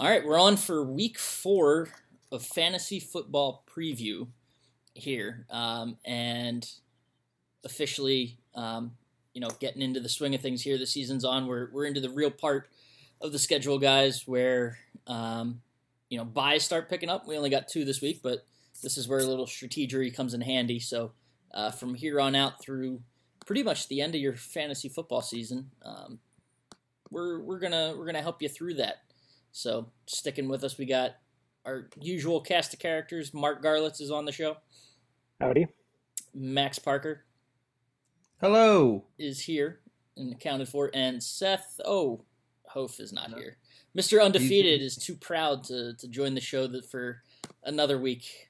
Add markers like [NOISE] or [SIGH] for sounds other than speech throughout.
All right, we're on for week four of fantasy football preview here, um, and officially, um, you know, getting into the swing of things here. The season's on. We're we're into the real part of the schedule, guys, where um, you know buys start picking up. We only got two this week, but this is where a little strategery comes in handy. So uh, from here on out through pretty much the end of your fantasy football season, um, we're we're gonna we're gonna help you through that. So sticking with us, we got our usual cast of characters. Mark Garlitz is on the show. Howdy. Max Parker Hello. is here and accounted for, and Seth Oh Hof is not here. Mister Undefeated is too proud to to join the show that for another week.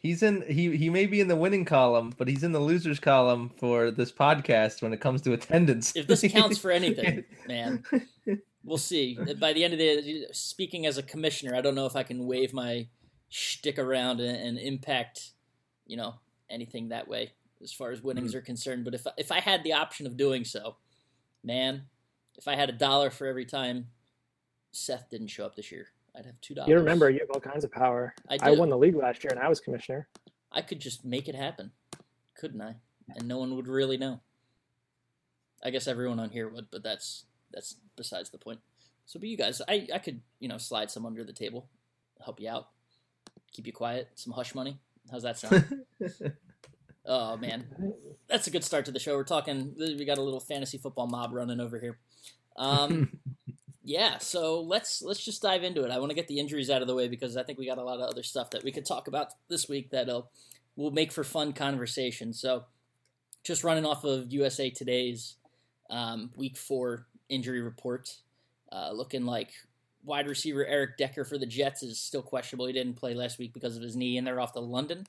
He's in he he may be in the winning column, but he's in the losers column for this podcast when it comes to attendance. If this counts for [LAUGHS] anything, man, we'll see. [LAUGHS] By the end of the speaking as a commissioner, I don't know if I can wave my shtick around and, and impact, you know, anything that way as far as winnings hmm. are concerned. But if if I had the option of doing so, man, if I had a dollar for every time Seth didn't show up this year, I'd have two dollars. You remember you have all kinds of power. I I won the league last year and I was commissioner. I could just make it happen, couldn't I? And no one would really know. I guess everyone on here would, but that's that's besides the point. So, but you guys, I I could you know slide some under the table, help you out, keep you quiet, some hush money. How's that sound? [LAUGHS] oh man, that's a good start to the show. We're talking. We got a little fantasy football mob running over here. Um, [LAUGHS] yeah, so let's let's just dive into it. I want to get the injuries out of the way because I think we got a lot of other stuff that we could talk about this week that uh, will make for fun conversation. So, just running off of USA Today's um, Week Four injury report, uh, looking like wide receiver Eric Decker for the Jets is still questionable. He didn't play last week because of his knee, and they're off to London.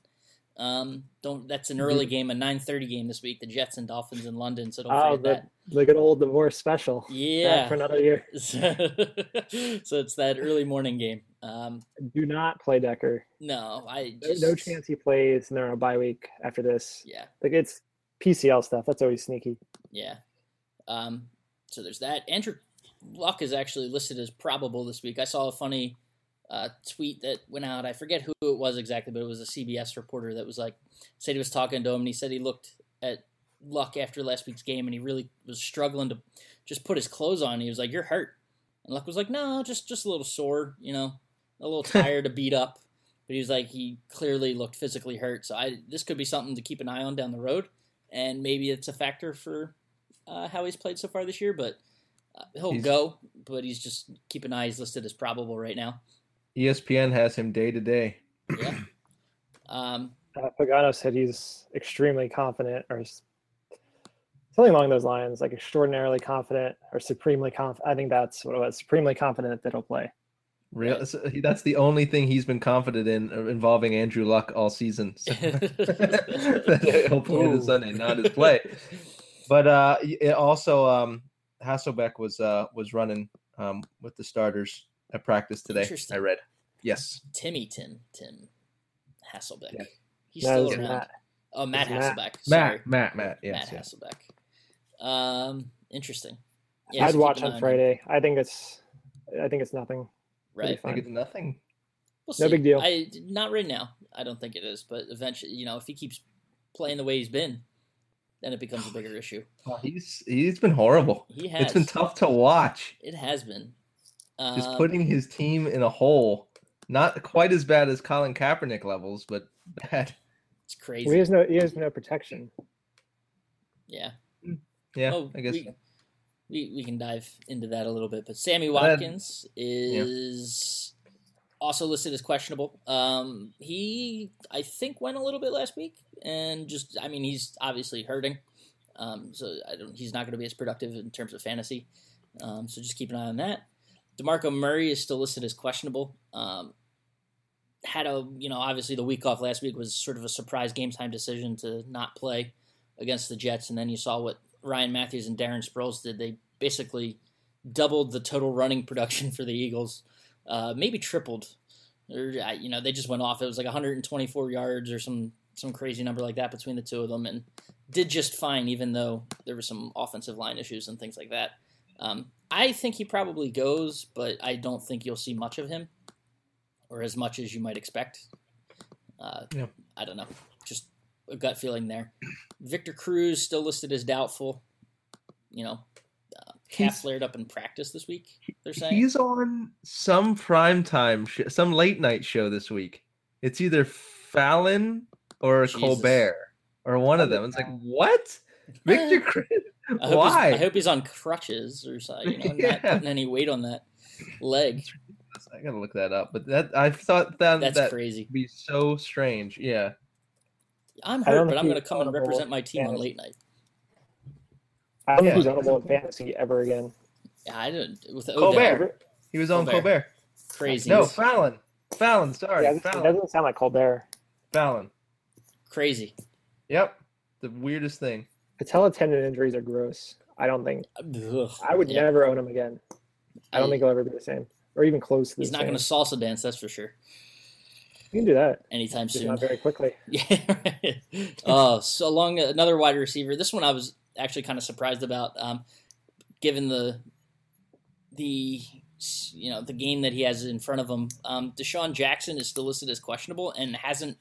Um, don't that's an early game, a nine thirty game this week. The Jets and Dolphins in London, so don't Oh, the, that. the good old divorce special. Yeah, For another year. [LAUGHS] so it's that early morning game. Um, Do not play Decker. no, I No, just no chance he plays and they're on a bye week after this. Yeah, Like it's PCL stuff. That's always sneaky. yeah. Um, so there's that. Andrew Luck is actually listed as probable this week. I saw a funny uh, tweet that went out. I forget who it was exactly, but it was a CBS reporter that was like said he was talking to him, and he said he looked at Luck after last week's game, and he really was struggling to just put his clothes on. He was like, "You're hurt," and Luck was like, "No, just just a little sore, you know, a little [LAUGHS] tired, to beat up." But he was like, he clearly looked physically hurt. So I this could be something to keep an eye on down the road, and maybe it's a factor for uh, how he's played so far this year. But uh, he'll He's- go. But he's just keep an eye. He's listed as probable right now. ESPN has him day to day. Yeah. [CLEARS THROAT] Um, Uh, Pagano said he's extremely confident or something along those lines, like extraordinarily confident or supremely confident. I think that's what it was. Supremely confident that he'll play. Real, so that's the only thing he's been confident in uh, involving Andrew Luck all season. So- [LAUGHS] [LAUGHS] that he'll play Ooh. this Sunday, not his play. [LAUGHS] But uh, it also, um, Hasselbeck was uh, was running um, with the starters at practice today. I read. Yes. Timmy Tim Tim Hasselbeck. Yeah. He's No, still around. Matt. Oh, Matt It's Matt. Hasselbeck. Sorry. Matt. Matt. Matt. Yes. Matt yes. Hasselbeck. Um, interesting. just I'd watch on. Friday. I think it's I think it's nothing. Right. fine. Think it's nothing. We'll No see. big deal. I not right now. I don't think it is, but eventually, you know, if he keeps playing the way he's been, then it becomes a bigger [SIGHS] issue. Oh, he's he's been horrible. He has. It's been tough to watch. It has been. Just Um, putting his team in a hole. Not quite as bad as Colin Kaepernick levels, but [LAUGHS] bad. it's crazy. Well, he has no he has no protection. yeah. Yeah, Oh, I guess. we, we we can dive into that a little bit. But Sammy Go ahead. Watkins is also listed as questionable. Um, he I think went a little bit last week, and just I mean he's obviously hurting, um, so I don't, he's not going to be as productive in terms of fantasy. Um, so just keep an eye on that. Demarco Murray is still listed as questionable. Um, had a you know obviously the week off last week was sort of a surprise game time decision to not play against the Jets, and then you saw what Ryan Mathews and Darren Sproles did. They basically doubled the total running production for the Eagles, uh, maybe tripled. Or, you know, they just went off. It was like 124 yards or some some crazy number like that between the two of them, and did just fine, even though there were some offensive line issues and things like that. Um, I think he probably goes, but I don't think you'll see much of him, or as much as you might expect. Uh, Yeah. I don't know, just a gut feeling there. Victor Cruz still listed as doubtful. You know, calf He's- flared up in practice this week. They're saying He's on some primetime, sh- some late night show this week. It's either Fallon or Jesus. Colbert or one of them. It's like what? [LAUGHS] Victor Cruz? I hope, he's, Why? I hope he's on crutches or something. You know, [LAUGHS] Yeah. not putting any weight on that leg. I gotta look that up. But that I thought that That's that crazy. would be so strange. Yeah. I'm hurt, but I'm going to come and represent my team on late night. I don't Yeah. think he's ownable in fantasy ever again. Yeah, I didn't with Colbert. Odell. He was on Colbert. Colbert. Crazy. No, Fallon. Fallon, sorry. Yeah, it doesn't sound like Colbert. Fallon. Crazy. Yep. The weirdest thing. Patella tendon injuries are gross. I don't think Ugh. I would Yeah. never own him again. I don't think he'll ever be the same, or even close to the he's not going to salsa dance. That's for sure. You can do that, Anytime just soon. not very quickly. [LAUGHS] Yeah. oh, [LAUGHS] so along another wide receiver. This one I was actually kind of surprised about, um, given the the you know the game that he has in front of him. Um, DeSean Jackson is still listed as questionable and hasn't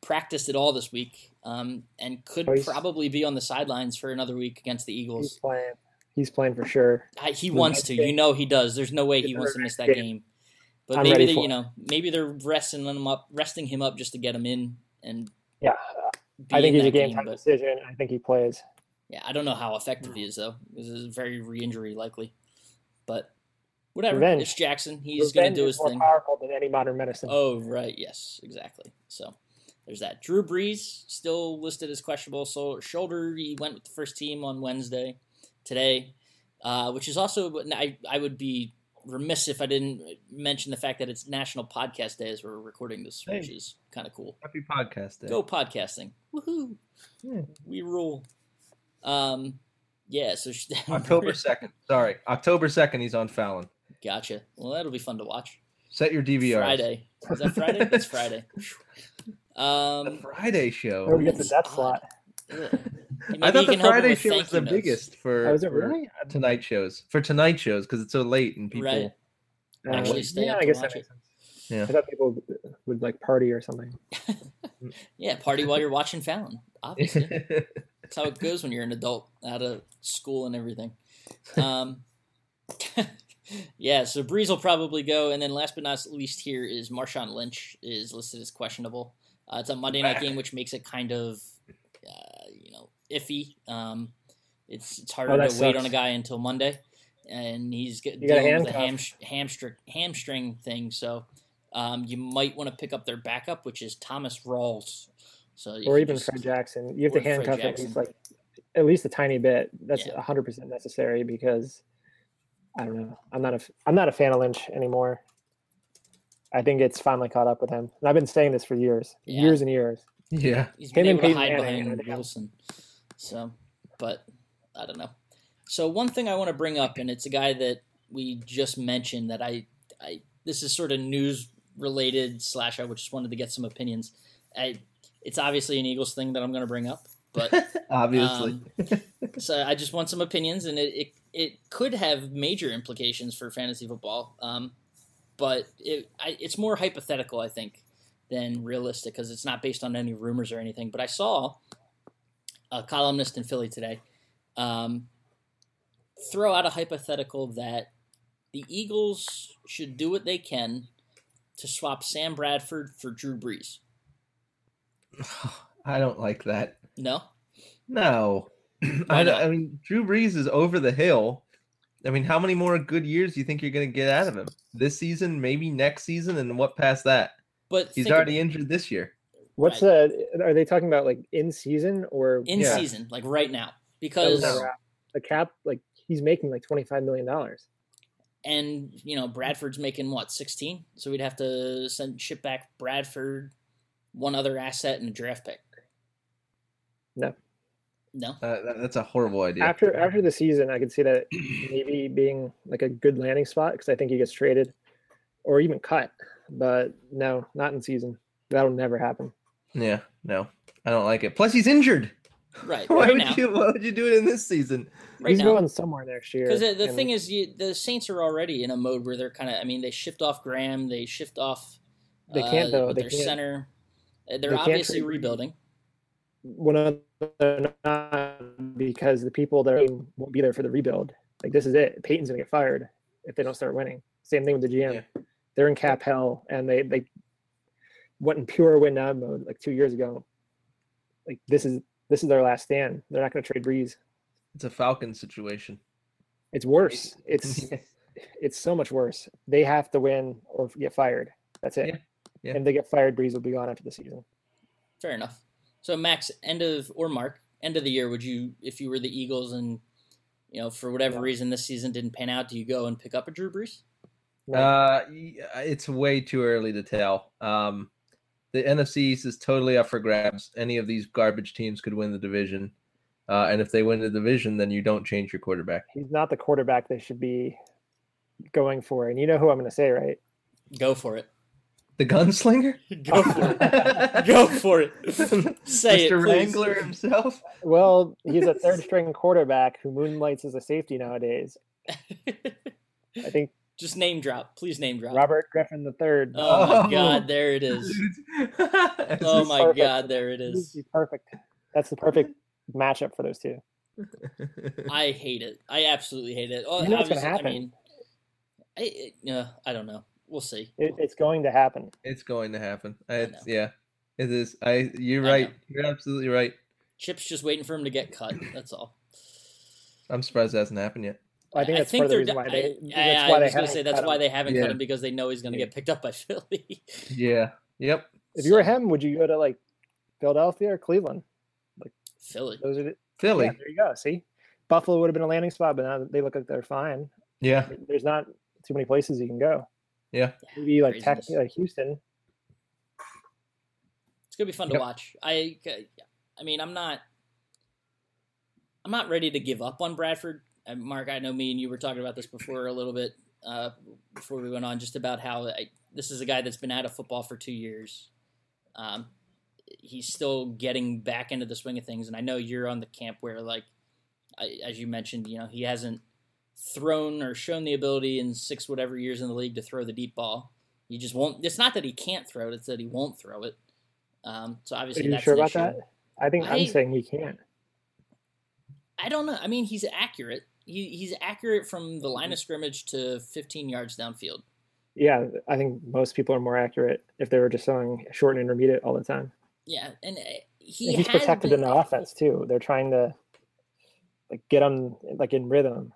practiced at all this week, um, and could Oh, probably be on the sidelines for another week against the Eagles. He's playing. He's playing for sure. I, he the wants to. game. You know he does. There's no way he wants to miss that game. game. But I'm maybe they, you know, maybe they're resting him up, resting him up just to get him in and. Yeah, I think in he's a that game time but- decision. I think he plays. Yeah, I don't know how effective he is though. This is very re-injury likely, but whatever. Revenge. It's Jackson. He's gonna Revenge do is his more thing. powerful than any modern medicine. Oh right, yes, exactly. So there's that. Drew Brees still listed as questionable. So shoulder, he went with the first team on Wednesday, today, uh, which is also. I I would be remiss if I didn't mention the fact that it's National Podcast Day as we're recording this, which is kind of cool. Happy podcast day. Go podcasting! Woohoo! Yeah. We rule. Um, yeah. So [LAUGHS] October second. Sorry, October second. He's on Fallon. Gotcha. Well, that'll be fun to watch. Set your DVR. Friday. Is that Friday? It's [LAUGHS] Friday. The Um, Friday show. Or we get the death slot. ugh. I thought the can help him Friday show was the notes. biggest for, Oh, is it for really? tonight shows. For tonight shows because it's so late and people. Right. Uh, Actually stay yeah, up I to guess watch that makes sense. Yeah. I thought people would like party or something. [LAUGHS] Yeah, party while you're watching Fallon. Obviously, [LAUGHS] that's how it goes when you're an adult out of school and everything. Um, [LAUGHS] yeah, so Brees will probably go, and then last but not least, here is Marshawn Lynch is listed as questionable. Uh, it's a Monday night game, which makes it kind of, uh, you know, iffy. Um, it's it's harder Oh, to that wait on a guy until Monday, and he's get, got a dealing with a handcuff. hamstring hamstring thing. So um, you might want to pick up their backup, which is Thomas Rawls. So or even just- Fred Jackson. You have to handcuff him. Jackson. least like at least a tiny bit. That's Yeah. a hundred percent necessary because I don't know. I'm not a f- I'm not a fan of Lynch anymore. I think it's finally caught up with him, and I've been saying this for years, Yeah. years and years. yeah. He's Him been and able to Peyton hide Manning behind. Wilson. So, but I don't know. So one thing I want to bring up, and it's a guy that we just mentioned that I, I this is sort of news related slash I just wanted to get some opinions. I, it's obviously an Eagles thing that I'm going to bring up, but [LAUGHS] Obviously. um, so I just want some opinions, and it, it it could have major implications for fantasy football. Um, but it I, it's more hypothetical, I think, than realistic because it's not based on any rumors or anything. But I saw a columnist in Philly today um, throw out a hypothetical that the Eagles should do what they can to swap Sam Bradford for Drew Brees. [SIGHS] I don't like that. No, No. [CLEARS THROAT] I. I mean, Drew Brees is over the hill. I mean, how many more good years do you think you're going to get out of him? This season, maybe next season, and what past that? but He's think already injured this year. What's the? Are they talking about like in season or in Yeah. season, like right now, because was the cap? Like he's making like twenty five million dollars. And you know Bradford's making what sixteen, so we'd have to send ship back Bradford, one other asset, and a draft pick. No. No, Uh, that- that's a horrible idea. After after the season, I could see that maybe being like a good landing spot because I think he gets traded or even cut. But no, not in season. That'll never happen. yeah, no, I don't like it. Plus, he's injured. [LAUGHS] Right. Why right would now. you? Why would you do it in this season? Right He's now. going somewhere next year. Because the, the and thing is, you, the Saints are already in a mode where they're kind of. I mean, they shipped off Graham. They shipped off. They can't, uh, though. They their can't- center. Uh, They're they can't obviously rebuilding. one of the not because the people that are, won't be there for the rebuild. Like this is it. Payton's gonna get fired if they don't start winning. Same thing with the GM. They're in cap hell, and they they went in pure win now mode like two years ago. Like this is this is their last stand. They're not gonna trade Brees. It's a Falcon situation. It's worse. It's [LAUGHS] it's so much worse. They have to win or get fired. That's it. Yeah, yeah. And if they get fired, Brees will be gone after the season. Fair enough. So Max, end of or Mark, end of the year, would you, if you were the Eagles and you know for whatever Yeah. reason this season didn't pan out, do you go and pick up a Drew Brees? No. Uh, it's way too early to tell. Um, the NFC East is totally up for grabs. Any of these garbage teams could win the division, uh, and if they win the division, then you don't change your quarterback. He's not the quarterback they should be going for. And you know who I'm gonna say, right? Go for it. The gunslinger, [LAUGHS] Go for it. Go for it. [LAUGHS] Say it, Mr. Wrangler himself. Well, he's a third string quarterback who moonlights as a safety nowadays. [LAUGHS] I think Just name drop, please name drop. Robert Griffin the third. Oh my Oh. [LAUGHS] God, there it is. Oh my perfect. God, there it is. He's is. perfect. That's the perfect matchup for those two. I hate it. I absolutely hate it. Oh, You know what's gonna happen. I mean, I, it, yeah, uh, I don't know. We'll see. It, it's going to happen. it's going to happen. It's, know. yeah, it is. I. You're right. know. You're absolutely right. Chip's just waiting for him to get cut. That's all. I'm surprised that hasn't happened yet. I think that's part of the they're. reason why I- they. I, that's I why they was gonna say that's why him. they haven't Yeah. cut him because they know he's gonna Yeah. get picked up by [LAUGHS] Philly. Yeah. Yep. If you were him, would you go to like Philadelphia or Cleveland? Like Philly, Those are the, Philly. yeah, there you go. See, Buffalo would have been a landing spot, but now they look like they're fine. Yeah. There's not too many places you can go. Yeah. Maybe like Tex- like Houston. it's gonna be fun to watch. I, I mean, I'm not, I'm not ready to give up on Bradford. Uh, Mark, I know me and you were talking about this before a little bit uh, before we went on, just about how I, this is a guy that's been out of football for two years. Um, he's still getting back into the swing of things, and I know you're on the camp where, like, I, as you mentioned, you know, he hasn't thrown or shown the ability in six whatever years in the league to throw the deep ball. He just won't. It's not that he can't throw it; it's that he won't throw it. Um, so Are obviously, you that's sure about issue. that? I think I, I- am saying he can't. I don't know. I mean, he's accurate. He, he's accurate from the Mm-hmm. line of scrimmage to 15 yards downfield. Yeah, I think most people are more accurate if they were just throwing short and intermediate all the time. Yeah, and uh, he And he's protected been, in the offense too. They're trying to like get him like in rhythm.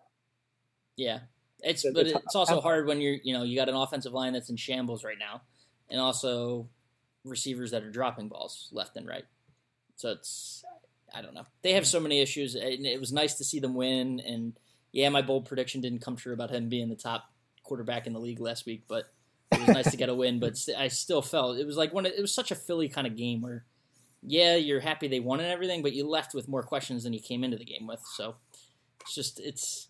Yeah, it's The- but it's also hard when you're you know you got an offensive line that's in shambles right now, and also receivers that are dropping balls left and right. So it's I don't know. They have so many issues, and it was nice to see them win. And yeah, my bold prediction didn't come true about him being the top quarterback in the league last week, but it was nice to get a win. But I still felt it was like one. Of, it was such a Philly kind of game where, yeah, you're happy they won and everything, but you left with more questions than you came into the game with. So it's just it's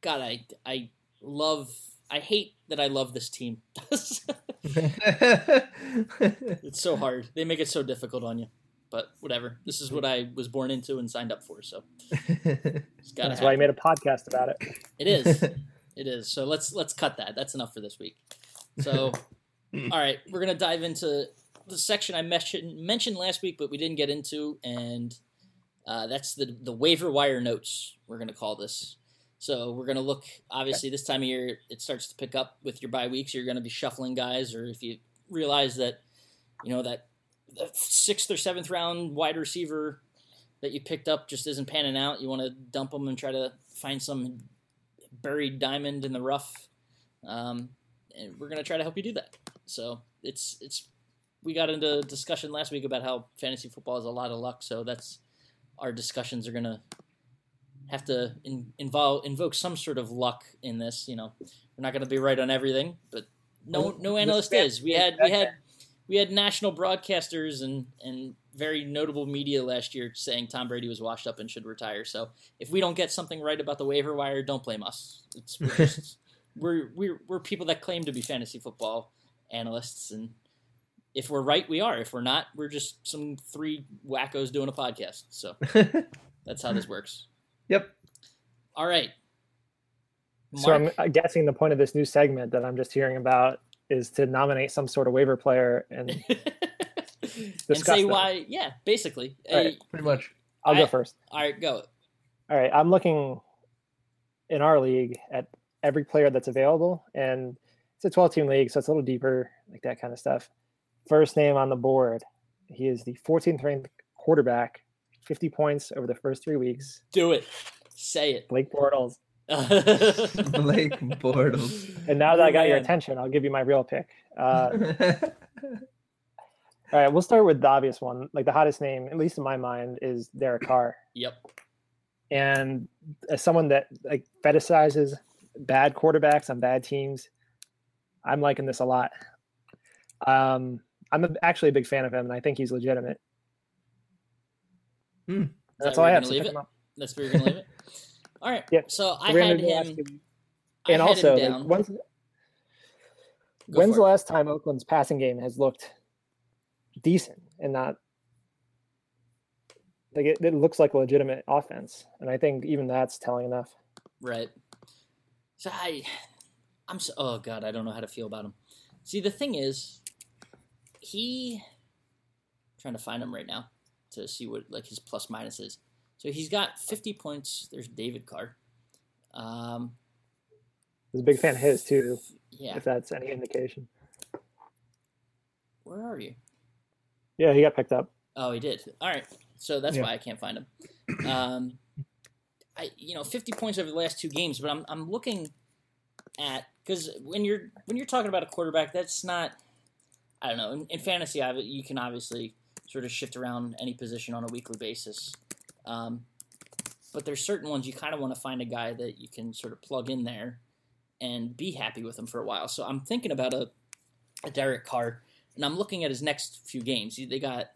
God, I I love. I hate that I love this team. [LAUGHS] [LAUGHS] it's so hard. They make it so difficult on you. But whatever. This is what I was born into and signed up for. So [LAUGHS] it's got That's why I made a podcast about it. It is. [LAUGHS] It is. So let's let's cut that. That's enough for this week. So, [LAUGHS] all right, we're gonna dive into the section I mentioned mentioned last week, but we didn't get into, and uh, that's the the waiver wire notes. We're gonna call this. So we're gonna look. Obviously, this time of year it starts to pick up with your bye weeks. You're gonna be shuffling guys, or if you realize that, you know that the sixth or seventh round wide receiver that you picked up just isn't panning out. You want to dump them and try to find some buried diamond in the rough. Um, and we're gonna try to help you do that. So it's it's we got into discussion last week about how fantasy football is a lot of luck. So that's our discussions are gonna have to in, involve invoke some sort of luck in this. You know, we're not gonna be right on everything, but no no analyst is. We had we had we had national broadcasters and and very notable media last year saying Tom Brady was washed up and should retire. So if we don't get something right about the waiver wire, don't blame us. It's we're just, [LAUGHS] we're, we're we're people that claim to be fantasy football analysts, and if we're right, we are. If we're not, we're just some three wackos doing a podcast. So [LAUGHS] that's how this works. Yep. All right. So I'm guessing the point of this new segment that I'm just hearing about is to nominate some sort of waiver player, and [LAUGHS] and discuss say them. why. Yeah, basically. All right. Uh, Pretty much. I'll I- go first. all right, go. All right, I'm looking in our league at every player that's available, and it's a 12 team league, so it's a little deeper, like that kind of stuff. First name on the board, he is the 14th ranked quarterback, 50 points over the first three weeks. Do it. Say it. Blake Bortles. [LAUGHS] Blake Bortles. And now that I got your attention, I'll give you my real pick. Uh, [LAUGHS] all right, we'll start with the obvious one. Like the hottest name, at least in my mind, is Derek Carr. Yep. and as someone that like fetishizes bad quarterbacks on bad teams, I'm liking this a lot. Um, I'm a, actually a big fan of him, and I think he's legitimate. Hmm. That's that all I have. gonna So leave it? That's where you're gonna leave it. All right. Yep. So I had do the last him. two. I And had also, him like, when's, when's the it. last time Oakland's passing game has looked decent and not like it, it looks like a legitimate offense? And I think even that's telling enough. Right. So I, I'm so. Oh God, I don't know how to feel about him. See, the thing is, he. trying to find him right now to see what like his plus minus is. So he's got 50 points. There's David Carr. Um, I was a big fan of his too, yeah. if that's any indication. Where are you? Yeah, he got picked up. Oh, he did. All right. So that's Yeah. why I can't find him. Um, I you know 50 points over the last two games, but I'm I'm looking at because when you're when you're talking about a quarterback, that's not I don't know in, in fantasy. You can obviously sort of shift around any position on a weekly basis, um, but there's certain ones you kind of want to find a guy that you can sort of plug in there and be happy with him for a while. So I'm thinking about a a Derek Carr, and I'm looking at his next few games. They got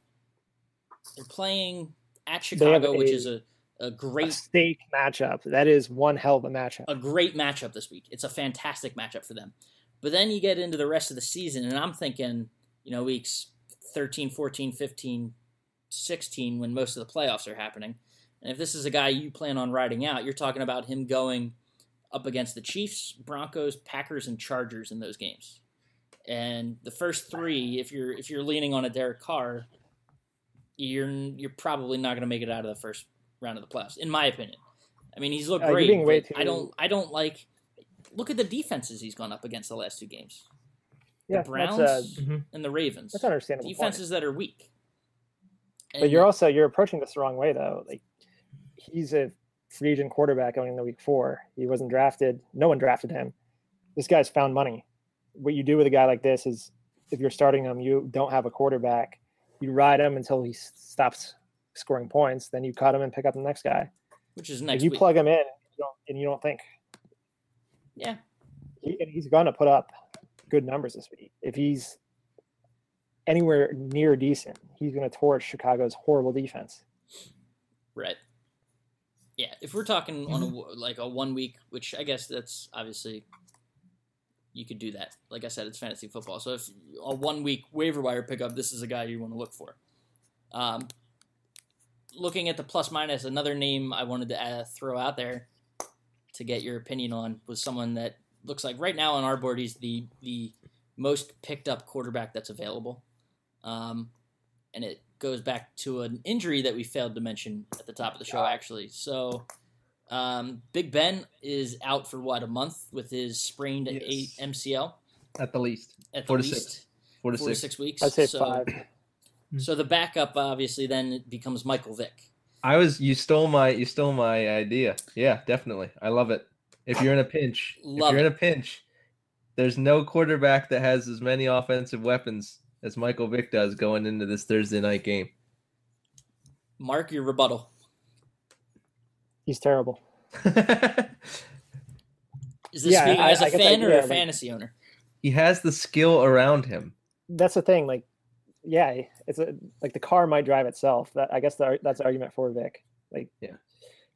they're playing at Chicago, which is a, a A great steak matchup. That is one hell of a matchup. a great matchup this week. It's a fantastic matchup for them. But then you get into the rest of the season, and I'm thinking, you know, weeks 13, 14, 15, 16, when most of the playoffs are happening. And if this is a guy you plan on riding out, you're talking about him going up against the Chiefs, Broncos, Packers, and Chargers in those games. And the first three, if you're if you're leaning on a Derek Carr, you're you're probably not going to make it out of the first round of the playoffs, in my opinion. I mean, he's looked Uh, great. but I don't I don't like. Look at the defenses he's gone up against the last two games. Yeah, the Browns uh, and the Ravens. that's understandable. point. Defenses that are weak. But you're also you're approaching this the wrong way though. Like he's a free agent quarterback going into week four. He wasn't drafted. No one drafted him. This guy's found money. What you do with a guy like this is if you're starting him, you don't have a quarterback. You ride him until he stops scoring points. Then you cut him and pick up the next guy. which is next you week. plug him in, you don't, and you don't think. Yeah. He, and he's going to put up good numbers this week. If he's anywhere near decent, he's going to torch Chicago's horrible defense. Right. Yeah, if we're talking on a Mm-hmm. w like a one week, which I guess that's obviously you could do that. Like I said, it's fantasy football. So if a one week waiver wire pickup, this is a guy you want to look for. Um, looking at the plus minus, another name I wanted to uh, throw out there to get your opinion on was someone that looks like right now on our board he's the the most picked up quarterback that's available. Um, and it goes back to an injury that we failed to mention at the top of the show, actually. So, um, Big Ben is out for what a month with his sprained Yes. A- MCL At the least. at the Four to least six. Four to four six. six weeks. I'd say so, five. So the backup obviously then becomes Michael Vick. I was you stole my you stole my idea. Yeah, definitely. I love it. If you're in a pinch, Love if you're it. in a pinch, there's no quarterback that has as many offensive weapons as Michael Vick does going into this Thursday night game. Mark, your rebuttal. He's terrible. [LAUGHS] Is this Yeah, speaking I- as a I guess I- fan or yeah, a like- fantasy owner? he has the skill around him. That's the thing. Like, yeah, it's a, like the car might drive itself. That I guess the, that's the argument for Vick. Like, Yeah.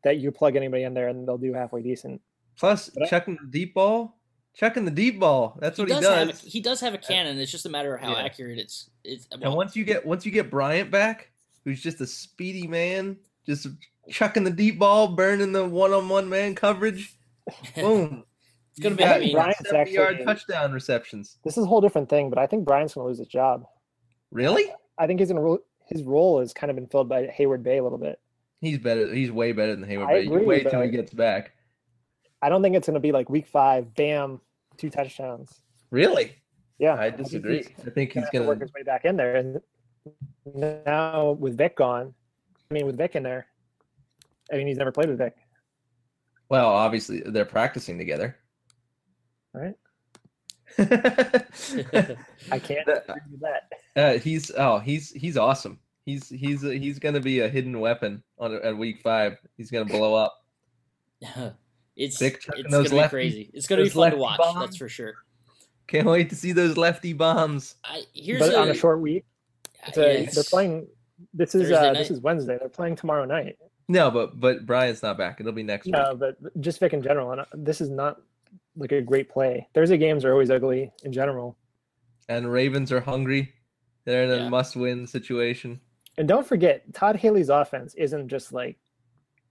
that you plug anybody in there and they'll do halfway decent. Plus, But I- checking the deep ball, chucking the deep ball. That's He what he does, does. have a, he does have a cannon. It's just a matter of how Yeah. accurate it's. It's and once you get once you get Bryant back, who's just a speedy man, just chucking the deep ball, burning the one-on-one man coverage, [LAUGHS] boom. It's gonna You be- got I mean- Bryant's 70-yard actually- touchdown receptions. This is a whole different thing, but I think Brian's going to lose his job. Really? I think he's going to his role has kind of been filled by Heyward-Bey a little bit. He's better. He's way better than Hayward I Bay. You wait till he gets back. I don't think it's going to be like week five, bam, two touchdowns. Really? Yeah, I think disagree. he's I think he's have to gonna. work his way back in there. And now with Vick gone, I mean, with Vick in there, I mean, he's never played with Vick. Well, obviously they're practicing together. Right. I [LAUGHS] I can't That- agree with that. Uh, he's oh he's he's awesome. He's he's he's gonna be a hidden weapon on at week five. He's gonna blow up. [LAUGHS] it's Vick it's those gonna be crazy. It's gonna be fun to watch. bombs. That's for sure. Can't wait to see those lefty bombs. I here's But a, on a short week, a- yeah, they're playing. This is uh, this is Wednesday. They're playing tomorrow night. No, but but Brian's not back. It'll be next week. No, but just Vick in general, and uh, this is not like a great play. Thursday games are always ugly in general. And Ravens are hungry. They're in a Yeah. must-win situation. And don't forget, Todd Haley's offense isn't just like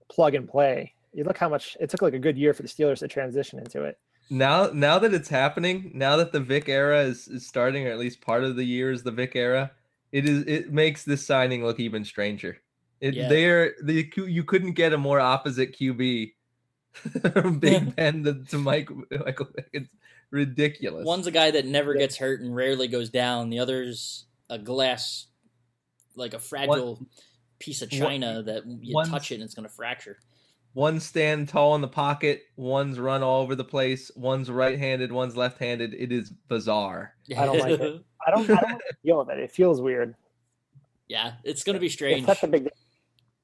plug and play. You look how much it took like a good year for the Steelers to transition into it. Now now that it's happening, now that the Vick era is, is starting, or at least part of the year is the Vick era, it is it makes this signing look even stranger. It Yeah. they're the you couldn't get a more opposite QB [LAUGHS] from Big Ben to, to Mike Michael Vick. It's ridiculous. One's a guy that never Yeah. gets hurt and rarely goes down. The other's a glass, like a fragile piece of one- china that you touch it and it's gonna fracture. One stand tall in the pocket, one's run all over the place, one's right-handed, one's left-handed. It is bizarre. I don't like it. [LAUGHS] I don't, I don't like the feel of it. It feels weird. yeah, it's gonna be It's strange. such a big.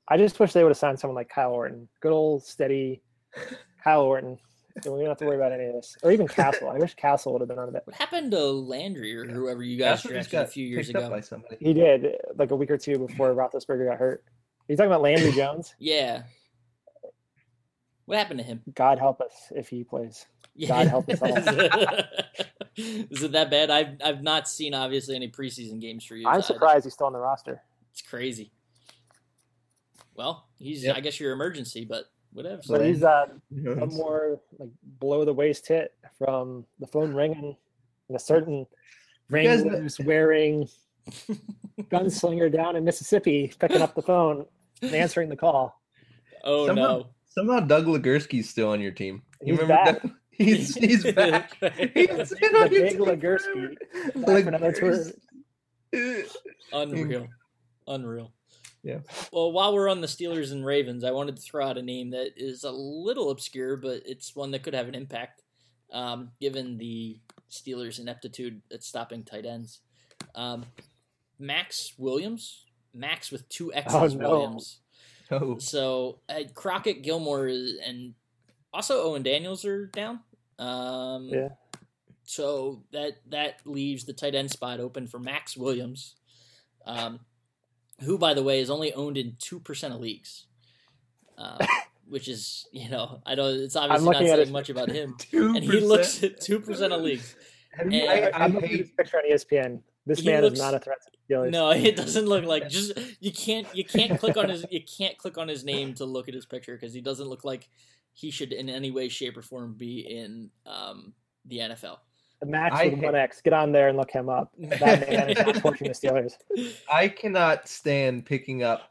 I just wish they would have signed someone like Kyle Orton, good old steady Kyle Orton. So we don't have to worry about any of this, or even Cassel. I wish Cassel would have been on it. What happened to Landry or whoever you guys That's drafted a few years ago? by somebody. He did like a week or two before Roethlisberger got hurt. Are you talking about Landry [LAUGHS] Jones? Yeah. What happened to him? God help us if he plays. God help us all. [LAUGHS] Is it that bad? I've I've not seen obviously any preseason games for you. I'm surprised he's still on the roster. It's crazy. Well, he's Yep. I guess your emergency, but whatever. But So- he's uh, Who one more like below the waist hit from the phone ringing and a certain guys know- wearing [LAUGHS] gunslinger down in Mississippi picking up the phone and answering the call. oh Somehow- no. Somehow Doug Legursky's still on your team. You He's remember back. Doug? [LAUGHS] He's he's [LAUGHS] back. [LAUGHS] He's The on your big team Legursky forever. back for another tour. Unreal. Unreal. Yeah. Well, while we're on the Steelers and Ravens, I wanted to throw out a name that is a little obscure, but it's one that could have an impact, um, given the Steelers' ineptitude at stopping tight ends. Um, Maxx Williams, Max with two X's Oh, no. Williams. Oh, So uh, Crockett, Gillmore, and also Owen Daniels are down. Um, Yeah. So that that leaves the tight end spot open for Maxx Williams, um, who, by the way, is only owned in two percent of leagues, um, [COUGHS] which is you know I don't. It's obviously not saying his- much about him, 2%. [LAUGHS] and he looks at two percent of leagues. Have you, And- I, I I'm looking at picture on E ESPN. This He man looks- is not a threat to the Steelers. No, [LAUGHS] it doesn't look like just you can't you can't [LAUGHS] click on his you can't click on his name to look at his picture because he doesn't look like he should in any way, shape, or form be in um, the NFL. The Max I with one X. Get on there and look him up. [LAUGHS] That man is not torching the Steelers. I cannot stand picking up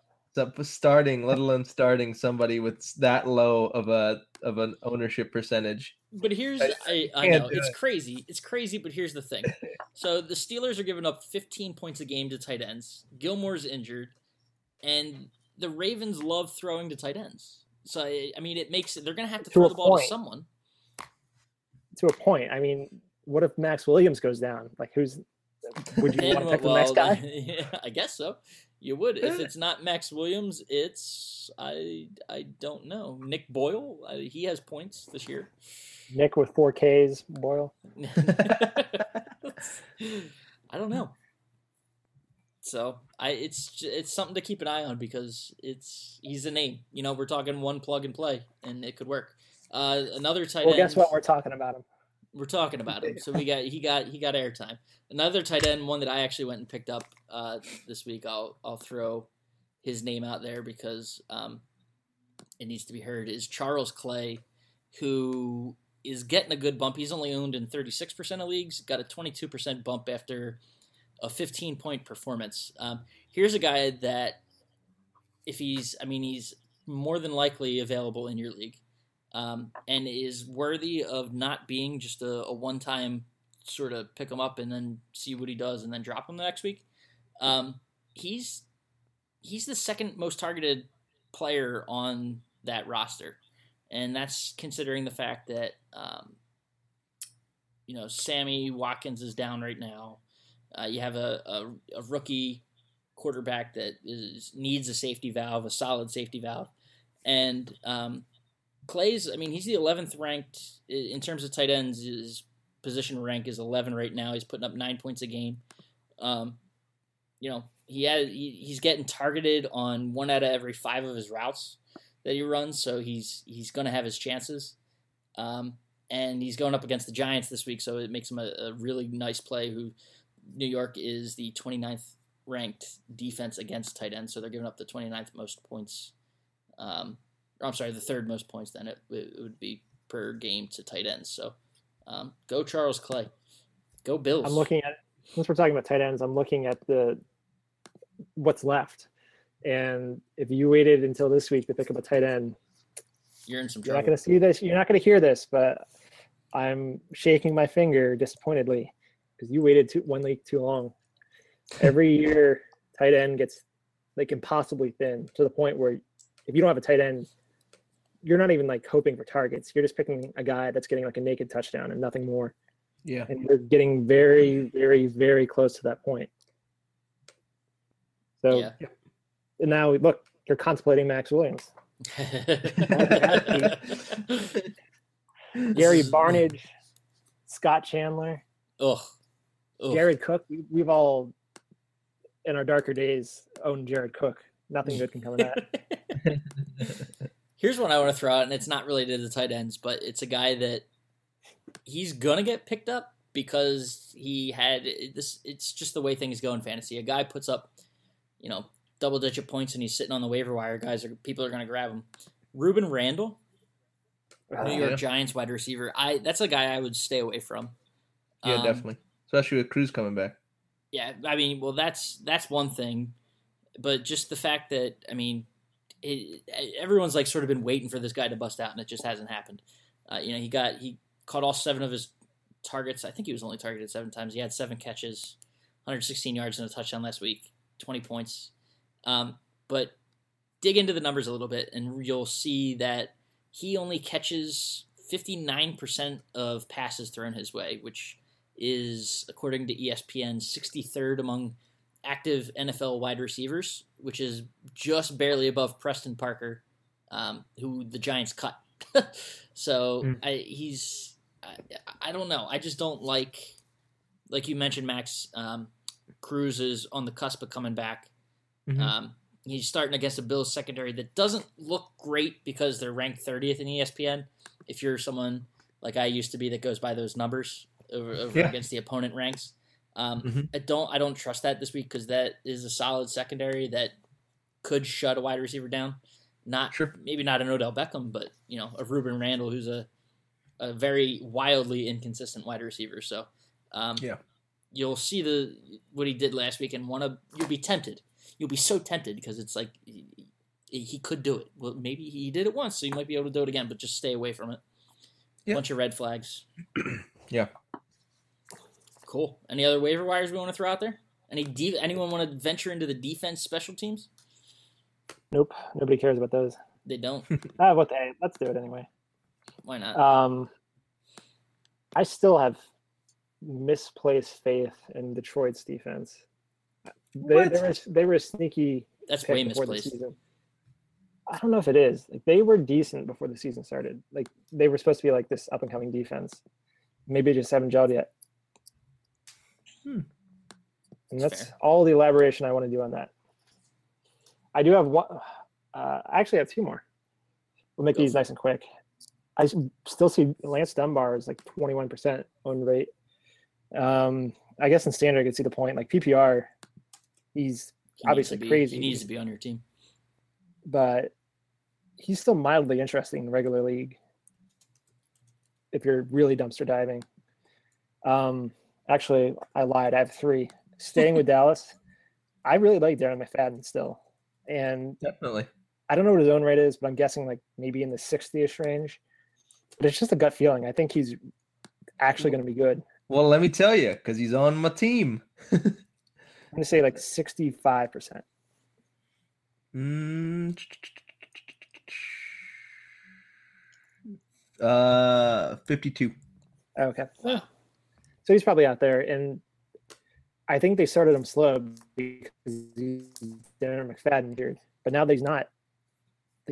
starting, let alone starting somebody with that low of a of an ownership percentage. But here's I- I, I know it's it. crazy. It's crazy, but here's the thing. [LAUGHS] So the Steelers are giving up 15 points a game to tight ends. Gillmore's injured, and the Ravens love throwing to tight ends. So I, I mean, it makes they're going to have to To throw the ball to someone. To a point. I mean, what if Maxx Williams goes down? Like, who's would you [LAUGHS] want to pick the next guy? [LAUGHS] yeah, I guess so. You would. If it's not Maxx Williams, it's I I don't know. Nick Boyle, uh, he has points this year. Nick with four Ks, Boyle. [LAUGHS] I don't know. So I it's it's something to keep an eye on because it's he's a name. You know, we're talking one plug and play, and it could work. Uh, another tight Well, end. guess what? We're talking about him. We're talking about him, so we got he got he got airtime. Another tight end, one that I actually went and picked up uh, this week. I'll I'll throw his name out there because um, it needs to be heard. Is Charles Clay, who is getting a good bump. He's only owned in 36% of leagues. Got a 22% bump after a 15 point performance. Um, here's a guy that, if he's, I mean, he's more than likely available in your league um, and is worthy of not being just a, a one time sort of pick him up and then see what he does and then drop him the next week. Um, he's he's the second most targeted player on that roster, and that's considering the fact that um, you know Sammy Watkins is down right now. Uh, you have a, a, a, rookie quarterback that is, needs a safety valve, a solid safety valve, and um, Clay's. I mean, he's the 11th ranked in terms of tight ends. His position rank is 11 right now. He's putting up nine points a game. Um, you know, he had he, he's getting targeted on one out of every five of his routes that he runs, so he's he's going to have his chances. Um, and he's going up against the Giants this week, so it makes him a, a really nice play. Who New York is the 29th ranked defense against tight ends, so they're giving up the 29th most points. Um, I'm sorry, the third most points. Then it, it would be per game to tight ends. So um, go Charles Clay, go Bills. I'm looking at since we're talking about tight ends. I'm looking at the what's left, and if you waited until this week to pick up a tight end, you're in some trouble. You're not going to see this. You're not going to hear this, but I'm shaking my finger disappointedly because you waited too, one week too long. Every [LAUGHS] year, tight end gets like impossibly thin to the point where if you don't have a tight end, you're not even like hoping for targets. You're just picking a guy that's getting like a naked touchdown and nothing more. Yeah. And you're getting very, very, very close to that point. So yeah. and now look, you're contemplating Maxx Williams. [LAUGHS] [LAUGHS] Gary Barnidge, Scott Chandler, Ugh. Ugh. Jared Cook. We, have all, in our darker days, owned Jared Cook. Nothing good can come of that. [LAUGHS] Here's one I want to throw out, and it's not related to the tight ends, but it's a guy that he's gonna get picked up because he had this. It's just the way things go in fantasy. A guy puts up, you know, double digit points, and he's sitting on the waiver wire. Guys are people are gonna grab him. Rueben Randle, New York yeah. Giants wide receiver. I that's a guy I would stay away from. Yeah, um, definitely, especially with Cruz coming back. Yeah, I mean, well, that's that's one thing, but just the fact that I mean, it, everyone's like sort of been waiting for this guy to bust out, and it just hasn't happened. Uh, you know, he got he caught all seven of his targets. I think he was only targeted seven times. He had seven catches, 116 yards and a touchdown last week, 20 points. Um, but dig into the numbers a little bit, and you'll see that he only catches 59% of passes thrown his way, which is, according to ESPN, 63rd among active NFL wide receivers, which is just barely above Preston Parker, um, who the Giants cut. [LAUGHS] so mm. I, he's, I, I, don't know. I just don't like, like you mentioned, Max. Um, Cruz is on the cusp of coming back. Mm-hmm. Um, he's starting against a Bills secondary that doesn't look great because they're ranked 30th in ESPN. If you're someone like I used to be that goes by those numbers over, over yeah. against the opponent ranks. Um, mm-hmm. I don't I don't trust that this week because that is a solid secondary that could shut a wide receiver down. Not sure. maybe not an Odell Beckham, but you know a Rueben Randle who's a a very wildly inconsistent wide receiver. So um, yeah, you'll see the what he did last week and want to you'll be tempted. You'll be so tempted because it's like he, he, could do it. Well, maybe he did it once, so you might be able to do it again, but just stay away from it. Yeah. Bunch of red flags. [CLEARS THROAT] yeah. Cool. Any other waiver wires we want to throw out there? Any de- anyone want to venture into the defense special teams? Nope. Nobody cares about those. They don't. [LAUGHS] ah, what the Let's do it anyway. Why not? Um, I still have misplaced faith in Detroit's defense. They, they were they were a sneaky. That's way misplaced. I don't know if it is. Like they were decent before the season started. Like they were supposed to be like this up and coming defense. Maybe just haven't gelled yet. Hmm. And that's, that's all the elaboration I want to do on that. I do have one. Uh, I actually have two more. We'll make Go these nice and quick. I still see Lance Dunbar is like 21% own rate. Um, I guess in standard, I could see the point. Like PPR, he's He Obviously be- crazy. He needs to be on your team. but he's still mildly interesting in the regular league if you're really dumpster diving. Um, actually, I lied. I have three. Staying with [LAUGHS] Dallas, I really like Darren McFadden still, and Definitely. I don't know what his own rate is, but I'm guessing like maybe in the 60ish range. But it's just a gut feeling. I think he's actually going to be good. Well, let me tell you, because he's on my team. [LAUGHS] I'm going to say like 65%. Mm, uh, fifty-two. Okay. Wow. So he's probably out there. And I think they started him slow because he's Darren McFadden here. But now that he's not,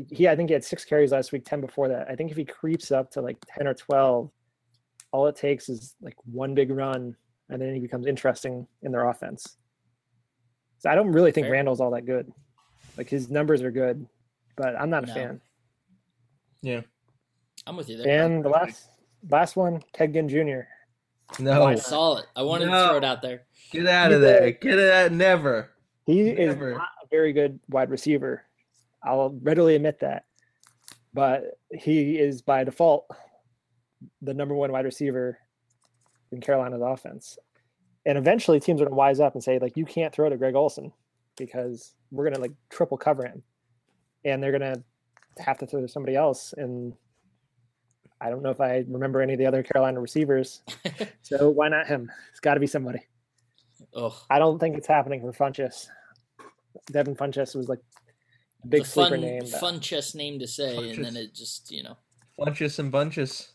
he I think he had six carries last week, 10 before that. I think if he creeps up to like 10 or 12, all it takes is like one big run and then he becomes interesting in their offense. So I don't really think Fair. Randall's all that good. Like his numbers are good, but I'm not a No. fan. I'm with you there. And the last last one, Ted Ginn Jr. No, oh, I saw it. I wanted to throw it out there. get out of there. Get it out. Never. He Never. is not a very good wide receiver. I'll readily admit that. But he is by default the number one wide receiver in Carolina's offense. And eventually teams are gonna wise up and say, like, you can't throw to Greg Olsen because we're gonna like triple cover him. And they're gonna have to throw to somebody else. And I don't know if I remember any of the other Carolina receivers. [LAUGHS] So why not him? It's gotta be somebody. oh, I don't think it's happening for Funchess. Devin Funchess was like a big the sleeper fun, name. but- fun chess name to say, and then it just you know Bunches and bunches.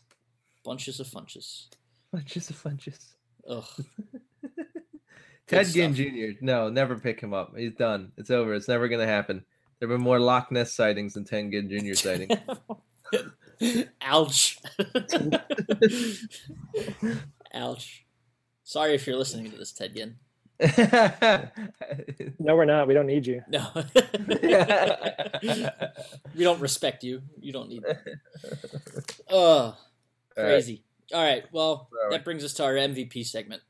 bunches of funches. Bunches of bunches. Ugh. [LAUGHS] Ted Ginn. Jr. No, never pick him up. He's done. It's over. It's never gonna happen. There have been more Loch Ness sightings than Ted Ginn Jr. [LAUGHS] sightings. [LAUGHS] Ouch. [LAUGHS] Ouch. Sorry if you're listening to this, Ted Ginn. [LAUGHS] No, we're not. We don't need you. No. we don't respect you. You don't need. Oh, crazy. All right. Well, Where that brings us to our MVP segment.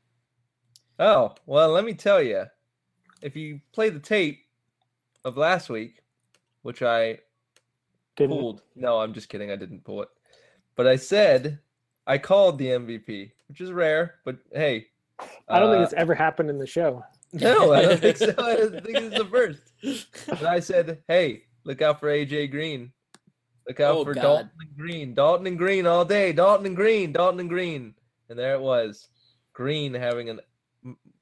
Oh, well, let me tell you. If you play the tape of last week, which I Didn't pulled. No, I'm just kidding. I didn't pull it. But I said I called the MVP, which is rare, but hey. I don't uh, think it's ever happened in the show. No, I don't think so. [LAUGHS] I don't think it's the first. But I said, hey, look out for AJ Green. Look out Oh, for God. Dalton and Green. Dalton and Green all day. Dalton and Green. Dalton and Green. And there it was. Green having a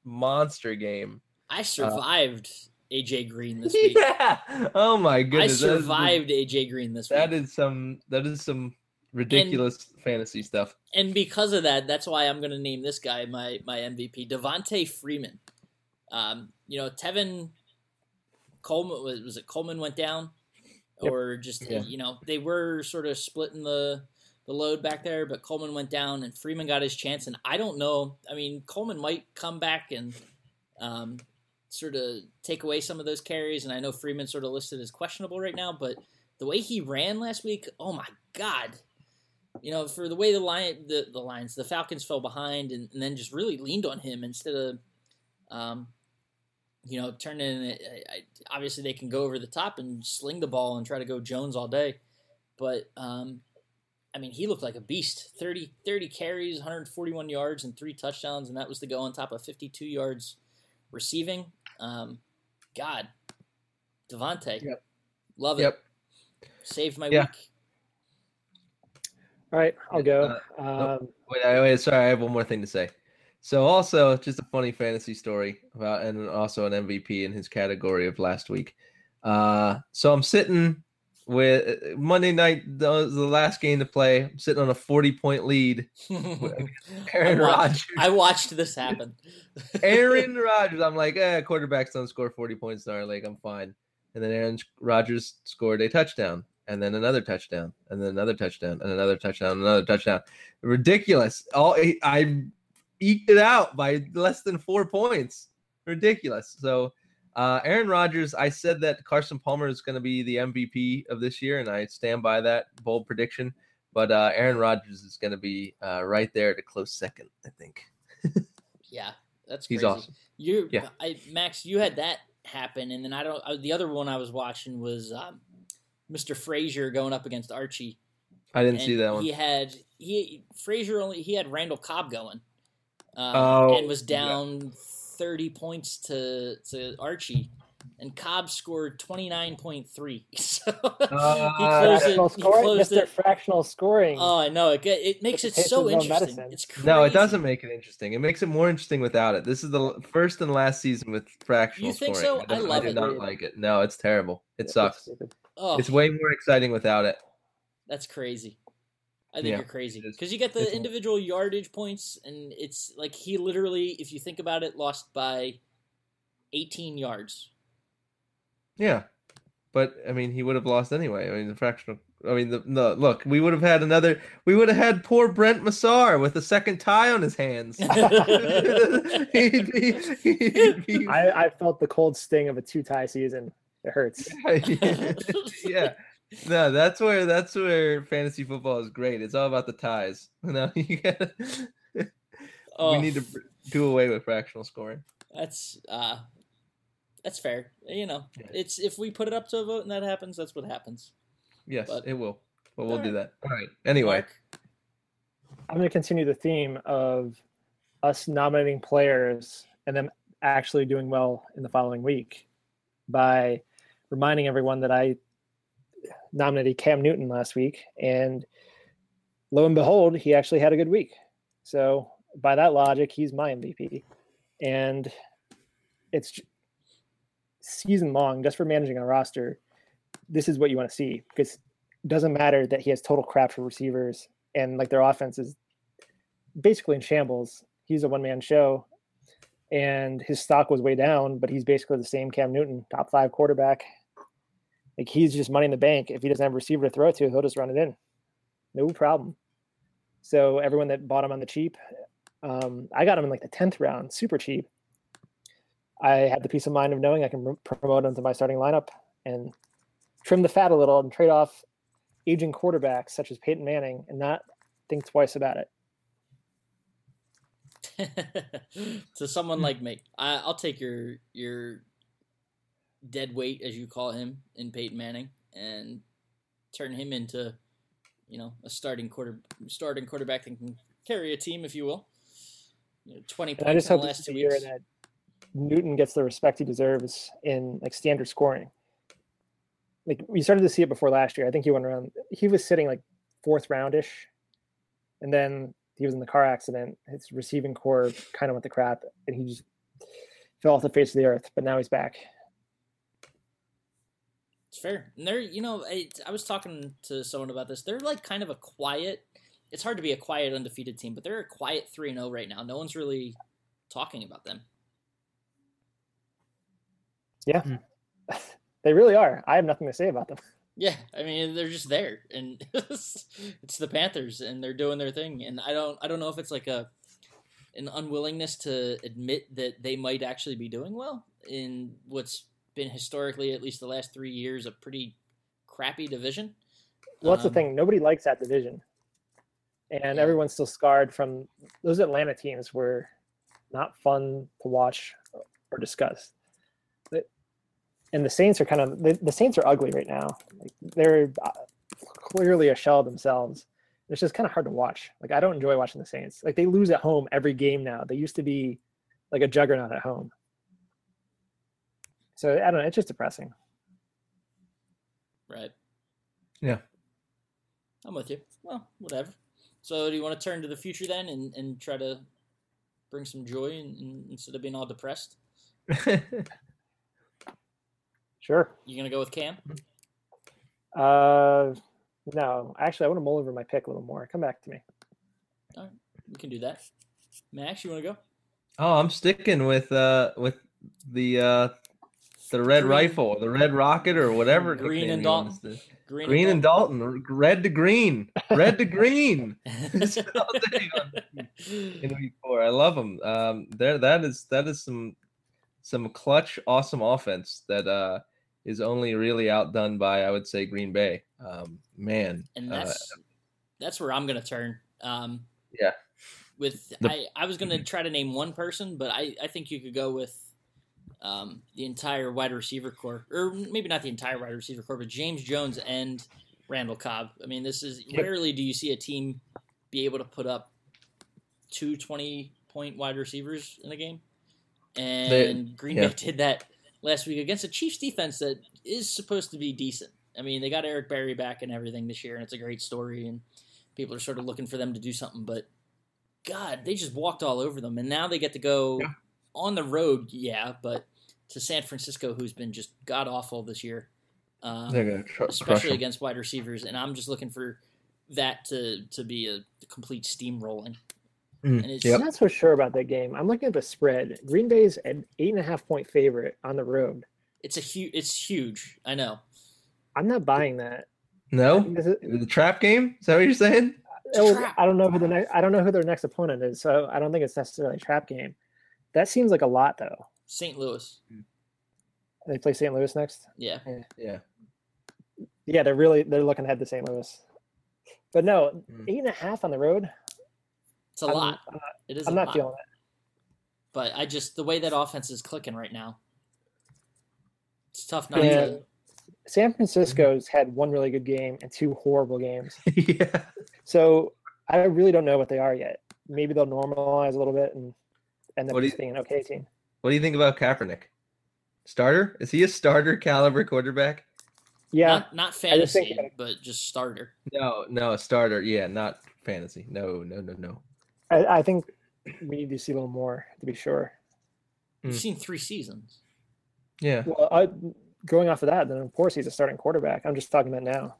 monster game. I survived AJ Green this week. Yeah. Oh my goodness. I survived AJ Green this week. That is some. That is some ridiculous fantasy stuff. and because of that, that's why I'm going to name this guy my my MVP, Devonta Freeman. Um, you know, Tevin Coleman was, was it Coleman went down, Yep. or just Yeah. you know they were sort of splitting the the load back there, but Coleman went down and Freeman got his chance. And I don't know. I mean, Coleman might come back and um, sort of take away some of those carries. And I know Freeman sort of listed as questionable right now, but the way he ran last week, oh my god! You know, for the way the lion, the the Lions, the Falcons fell behind, and, and then just really leaned on him instead of, um, you know, turning. Obviously, they can go over the top and sling the ball and try to go Jones all day, but um, I mean, he looked like a beast. 30, 30 carries, 141 yards, and three touchdowns, and that was to go on top of 52 yards receiving. Um, God, Devonta, Yep. love it. Yep. Saved my Yeah. week. All right, I'll go. Uh, Um, Wait, I, wait, sorry, I have one more thing to say. So, also, just a funny fantasy story about, and also an MVP in his category of last week. Uh, so I'm sitting with Monday night, the, the last game to play. I'm sitting on a 40 point lead. [LAUGHS] Aaron I watched, Rodgers. I watched this happen. [LAUGHS] Aaron [LAUGHS] Rodgers. I'm like, eh, quarterbacks don't score 40 points in our league. I'm fine. And then Aaron Rodgers scored a touchdown, and then another touchdown, and then another touchdown, and another touchdown, and another touchdown. Ridiculous. All I eked it out by less than four points. Ridiculous. So, uh, Aaron Rodgers, I said that Carson Palmer is going to be the MVP of this year, and I stand by that bold prediction. but uh, Aaron Rodgers is going to be uh, right there to close second. I think. [LAUGHS] yeah, that's He's crazy. awesome. You, Yeah. I, Max, you had that happen, and then I don't. Uh, the other one I was watching was um, Mr. Frazier going up against Archie. I didn't see that one. He had he Frazier only he had Randall Cobb going, um, Oh, and was yeah. Down thirty points to to Archie, and Cobb scored twenty nine point three. [LAUGHS] So Uh, he closed it. fractional He scoring, closed Mr. it. Fractional scoring. Oh, I know it. It makes it It so interesting. It's crazy. No, it doesn't make it interesting. It makes it more interesting without it. This is the first and last season with fractional You think scoring. so? I don't- love did it. not like it. No, it's terrible. It It's sucks. stupid. Oh, It's way more exciting without it. That's crazy. I think Yeah, you're crazy because you get the It's- individual yardage points, and it's like he literally, if you think about it, lost by 18 yards. Yeah, but I mean, he would have lost anyway. I mean, the fractional. I mean, the, the look, we would have had another. We would have had poor Brent Massar with a second tie on his hands. [LAUGHS] [LAUGHS] he'd be, he'd be I, I felt the cold sting of a two tie season. It hurts. [LAUGHS] yeah. No, that's where that's where fantasy football is great. It's all about the ties. [LAUGHS] No, you gotta, [LAUGHS] Oh, we need to do away with fractional scoring. That's uh, that's fair. You know, Yeah. it's if we put it up to a vote and that happens, that's what happens. Yes, But- it will. But we'll do Alright. that. All right. Anyway, Mark? I'm going to continue the theme of us nominating players and them actually doing well in the following week by reminding everyone that I nominated Cam Newton last week, and lo and behold, he actually had a good week. So by that logic, he's my MVP, and it's season long just for managing a roster. This is what you want to see because it doesn't matter that he has total crap for receivers and like their offense is basically in shambles. He's a one man show, and his stock was way down, but he's basically the same Cam Newton, top five quarterback. Like he's just money in the bank. If he doesn't have a receiver to throw it to, he'll just run it in, no problem. So everyone that bought him on the cheap, um, I got him in like the tenth round, super cheap. I had the peace of mind of knowing I can pr- promote him to my starting lineup and trim the fat a little and trade off aging quarterbacks such as Peyton Manning and not think twice about it. [LAUGHS] to someone like me, I, I'll take your your dead weight, as you call him, in Peyton Manning, and turn him into, you know, a starting quarter starting quarterback that can carry a team, if you will. You know, Twenty And I just in the hope last two year weeks. that Newton gets the respect he deserves in like standard scoring. Like we started to see it before last year. I think he went around. He was sitting like fourth roundish, and then he was in the car accident. His receiving corps kind of went to crap, and he just fell off the face of the earth. But now he's back. It's fair. And they're, you know, I, I was talking to someone about this. They're like kind of a quiet. It's hard to be a quiet undefeated team, but they're a quiet three and zero right now. No one's really talking about them. Yeah. Hmm. [LAUGHS] They really are. I have nothing to say about them. [LAUGHS] Yeah, I mean they're just there, and [LAUGHS] it's the Panthers, and they're doing their thing. And I don't, I don't know if it's like a an unwillingness to admit that they might actually be doing well in what's been historically, at least the last three years, a pretty crappy division. Well, that's the Um, thing. Nobody likes that division, and Yeah. everyone's still scarred from those Atlanta teams. Were not fun to watch or discuss. And the Saints are kind of the, the Saints are ugly right now. Like they're uh, clearly a shell of themselves. It's just kind of hard to watch. Like I don't enjoy watching the Saints. Like they lose at home every game now. They used to be like a juggernaut at home. So I don't know. It's just depressing. Right. Yeah. I'm with you. Well, whatever. So, do you want to turn to the future then, and, and try to bring some joy in, in, instead of being all depressed? [LAUGHS] Sure. You gonna go with Cam? Uh, no, actually, I want to mull over my pick a little more. Come back to me. All right, We can do that. Max, you want to go? oh, I'm sticking with uh with the uh the red Green- rifle, the red rocket, or whatever. Green and Dalton. to- Green, Green and Dalton, red to green, red to green. [LAUGHS] That's all day on- in week four. I love them. Um, there, that is that is some some clutch, awesome offense that uh is only really outdone by I would say Green Bay. Um, man, and uh, that's that's where I'm gonna turn. Um, Yeah. With The- I, I was gonna try to name one person, but I, I think you could go with um, the entire wide receiver corps, or maybe not the entire wide receiver corps, but James Jones and Randall Cobb. I mean, this is rarely do you see a team be able to put up two 20 point wide receivers in a game, and Green yeah. Bay did that last week against a Chiefs defense that is supposed to be decent. I mean, they got Eric Berry back and everything this year, and it's a great story, and people are sort of looking for them to do something. But God, they just walked all over them, and now they get to go Yeah. On the road, yeah, but to San Francisco, who's been just god awful this year, um, They're gonna tr- crush against wide receivers. And I'm just looking for that to to be a complete steamrolling. Mm, And Yep. I'm not so sure about that game. I'm looking at the spread. Green Bay's an eight and a half point favorite on the road. it's a huge. It's huge. I know. I'm not buying that. No, This is- the trap game. Is that what you're saying? oh, Trap. I don't know who the next. I don't know who their next opponent is, so I don't think it's necessarily a trap game. That seems like a lot, though. St. Louis. They play St. Louis next. Yeah. Yeah. Yeah, they're really they're looking ahead to St. Louis. But no, Mm. eight and a half on the road. It's a I'm, lot. I'm not, It is. I'm a not lot. feeling it. But I just the way that offense is clicking right now. It's tough not Yeah. to. San Francisco's had one really good game and two horrible games. [LAUGHS] yeah. So I really don't know what they are yet. Maybe they'll normalize a little bit and end up What do you- just being an okay team. What do you think about Kaepernick? Starter? Is he a starter caliber quarterback? Yeah, Not not I just think fantasy, but just starter. No, no, a starter. Yeah, not fantasy. No, no, no, no. I, I think we need to see a little more to be sure. You've Mm. seen three seasons. Yeah, Well, I, going off of that, then of course he's a starting quarterback. I'm just talking about now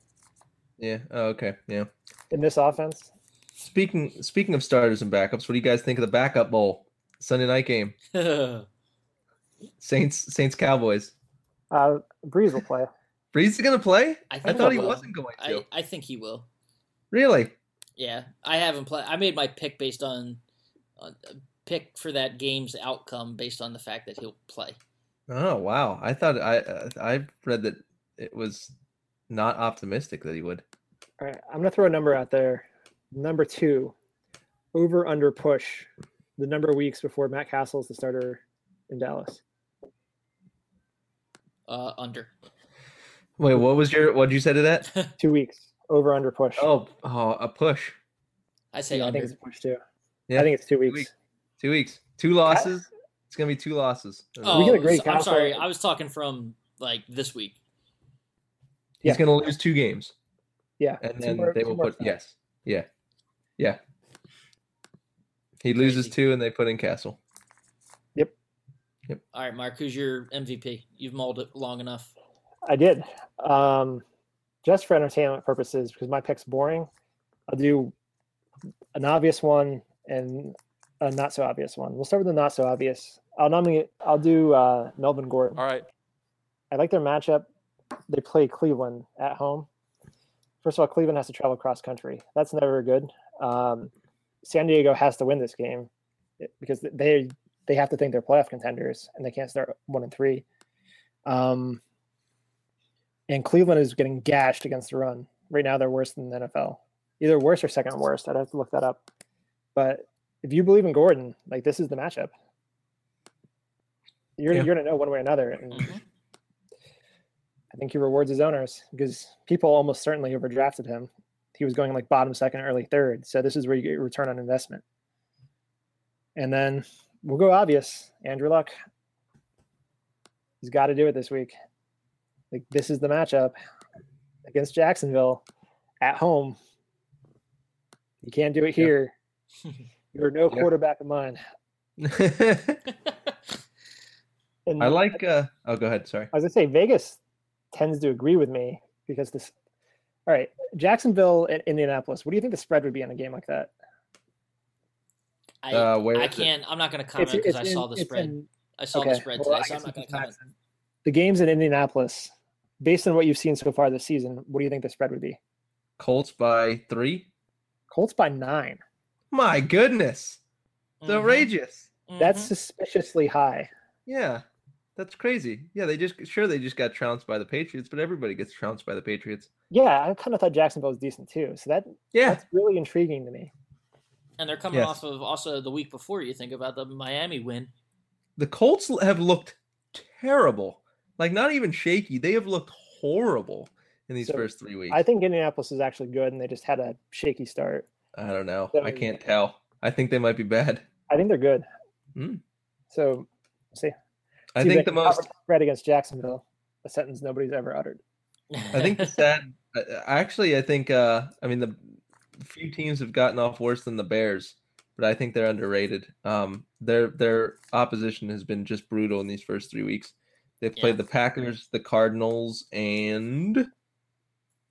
yeah. Oh, okay, yeah. in this offense. Speaking speaking of starters and backups, what do you guys think of the backup bowl Sunday night game? [LAUGHS] Saints Saints Cowboys. Uh, Brees will play. [LAUGHS] Brees is gonna play? I I thought he he will. wasn't going to. I, I think he will. Really? Yeah, I haven't played. I made my pick based on, on pick for that game's outcome based on the fact that he'll play. Oh wow! I thought I uh, I read that it was not optimistic that he would. All right, I'm gonna throw a number out there. Number two, over under push, the number of weeks before Matt Cassel is the starter in Dallas. Uh, under. Wait, what was your what did you say to that? [LAUGHS] Two weeks over under push. Oh, oh, a push. I say yeah, I think it's a push too. Yeah, I think it's two weeks. weeks. two weeks, two losses. It's gonna be two losses. oh, We can agree, so- I'm sorry. I was talking from like this week. He's yeah. gonna lose two games, Yeah, and two then more- they will put starts. yes, yeah, yeah. He loses Crazy. two, and they put in Cassel. Yep. Yep. All right, Mark, who's your MVP? You've mauled it long enough. I did. Um, just for entertainment purposes, because my pick's boring, I'll do an obvious one and a not so obvious one. We'll start with the not so obvious. I'll nominate. I'll do uh, Melvin Gordon. All right. I like their matchup. They play Cleveland at home. First of all, Cleveland has to travel cross country. That's never good. Um, San Diego has to win this game eh, because they they have to think they're playoff contenders and they can't start one and three. Um, and Cleveland is getting gashed against the run. Right now, they're worse than the NFL. Either worse or second worst. I'd have to look that up. But if you believe in Gordon, like this is the matchup. You're, Yeah. you're going to know one way or another. And Mhm. I think he rewards his owners because people almost certainly overdrafted him. He was going like bottom second, early third. So this is where you get your return on investment. And then we'll go obvious. Andrew Luck. He's got to do it this week. Like this is the matchup against Jacksonville at home. You can't do it Yeah. here. [LAUGHS] You're no Yeah. quarterback of mine. [LAUGHS] I like. uh Oh, go ahead. Sorry. As I was gonna say Vegas tends to agree with me because this. All right, Jacksonville and Indianapolis. What do you think the spread would be on a game like that? I, Uh, where I can't. I'm not going to comment because I saw the spread. in- I saw okay, the spread well, today, I so I'm not going to comment. The games in Indianapolis, based on what you've seen so far this season, what do you think the spread would be? Colts by three. Colts by nine. My goodness, it's Mhm, outrageous. That's mhm. suspiciously high. Yeah, That's crazy. Yeah, they just sure they just got trounced by the Patriots, but everybody gets trounced by the Patriots. Yeah, I kind of thought Jacksonville was decent too. So that Yeah, that's really intriguing to me. And they're coming Yes. off of also the week before. You think about the Miami win. the Colts have looked terrible. Like not even shaky. They have looked horrible in these So, first three weeks. I think Indianapolis is actually good, and they just had a shaky start. I don't know. So- I can't tell. I think they might be bad. I think they're good. Hmm. So, see, I see if think the most cover the spread against Jacksonville, a sentence nobody's ever uttered. I think the [LAUGHS] sad. Actually, I think. Uh, I mean, the few teams have gotten off worse than the Bears, but I think they're underrated. Um, their their opposition has been just brutal in these first three weeks. They've played Yeah. the Packers, the Cardinals, and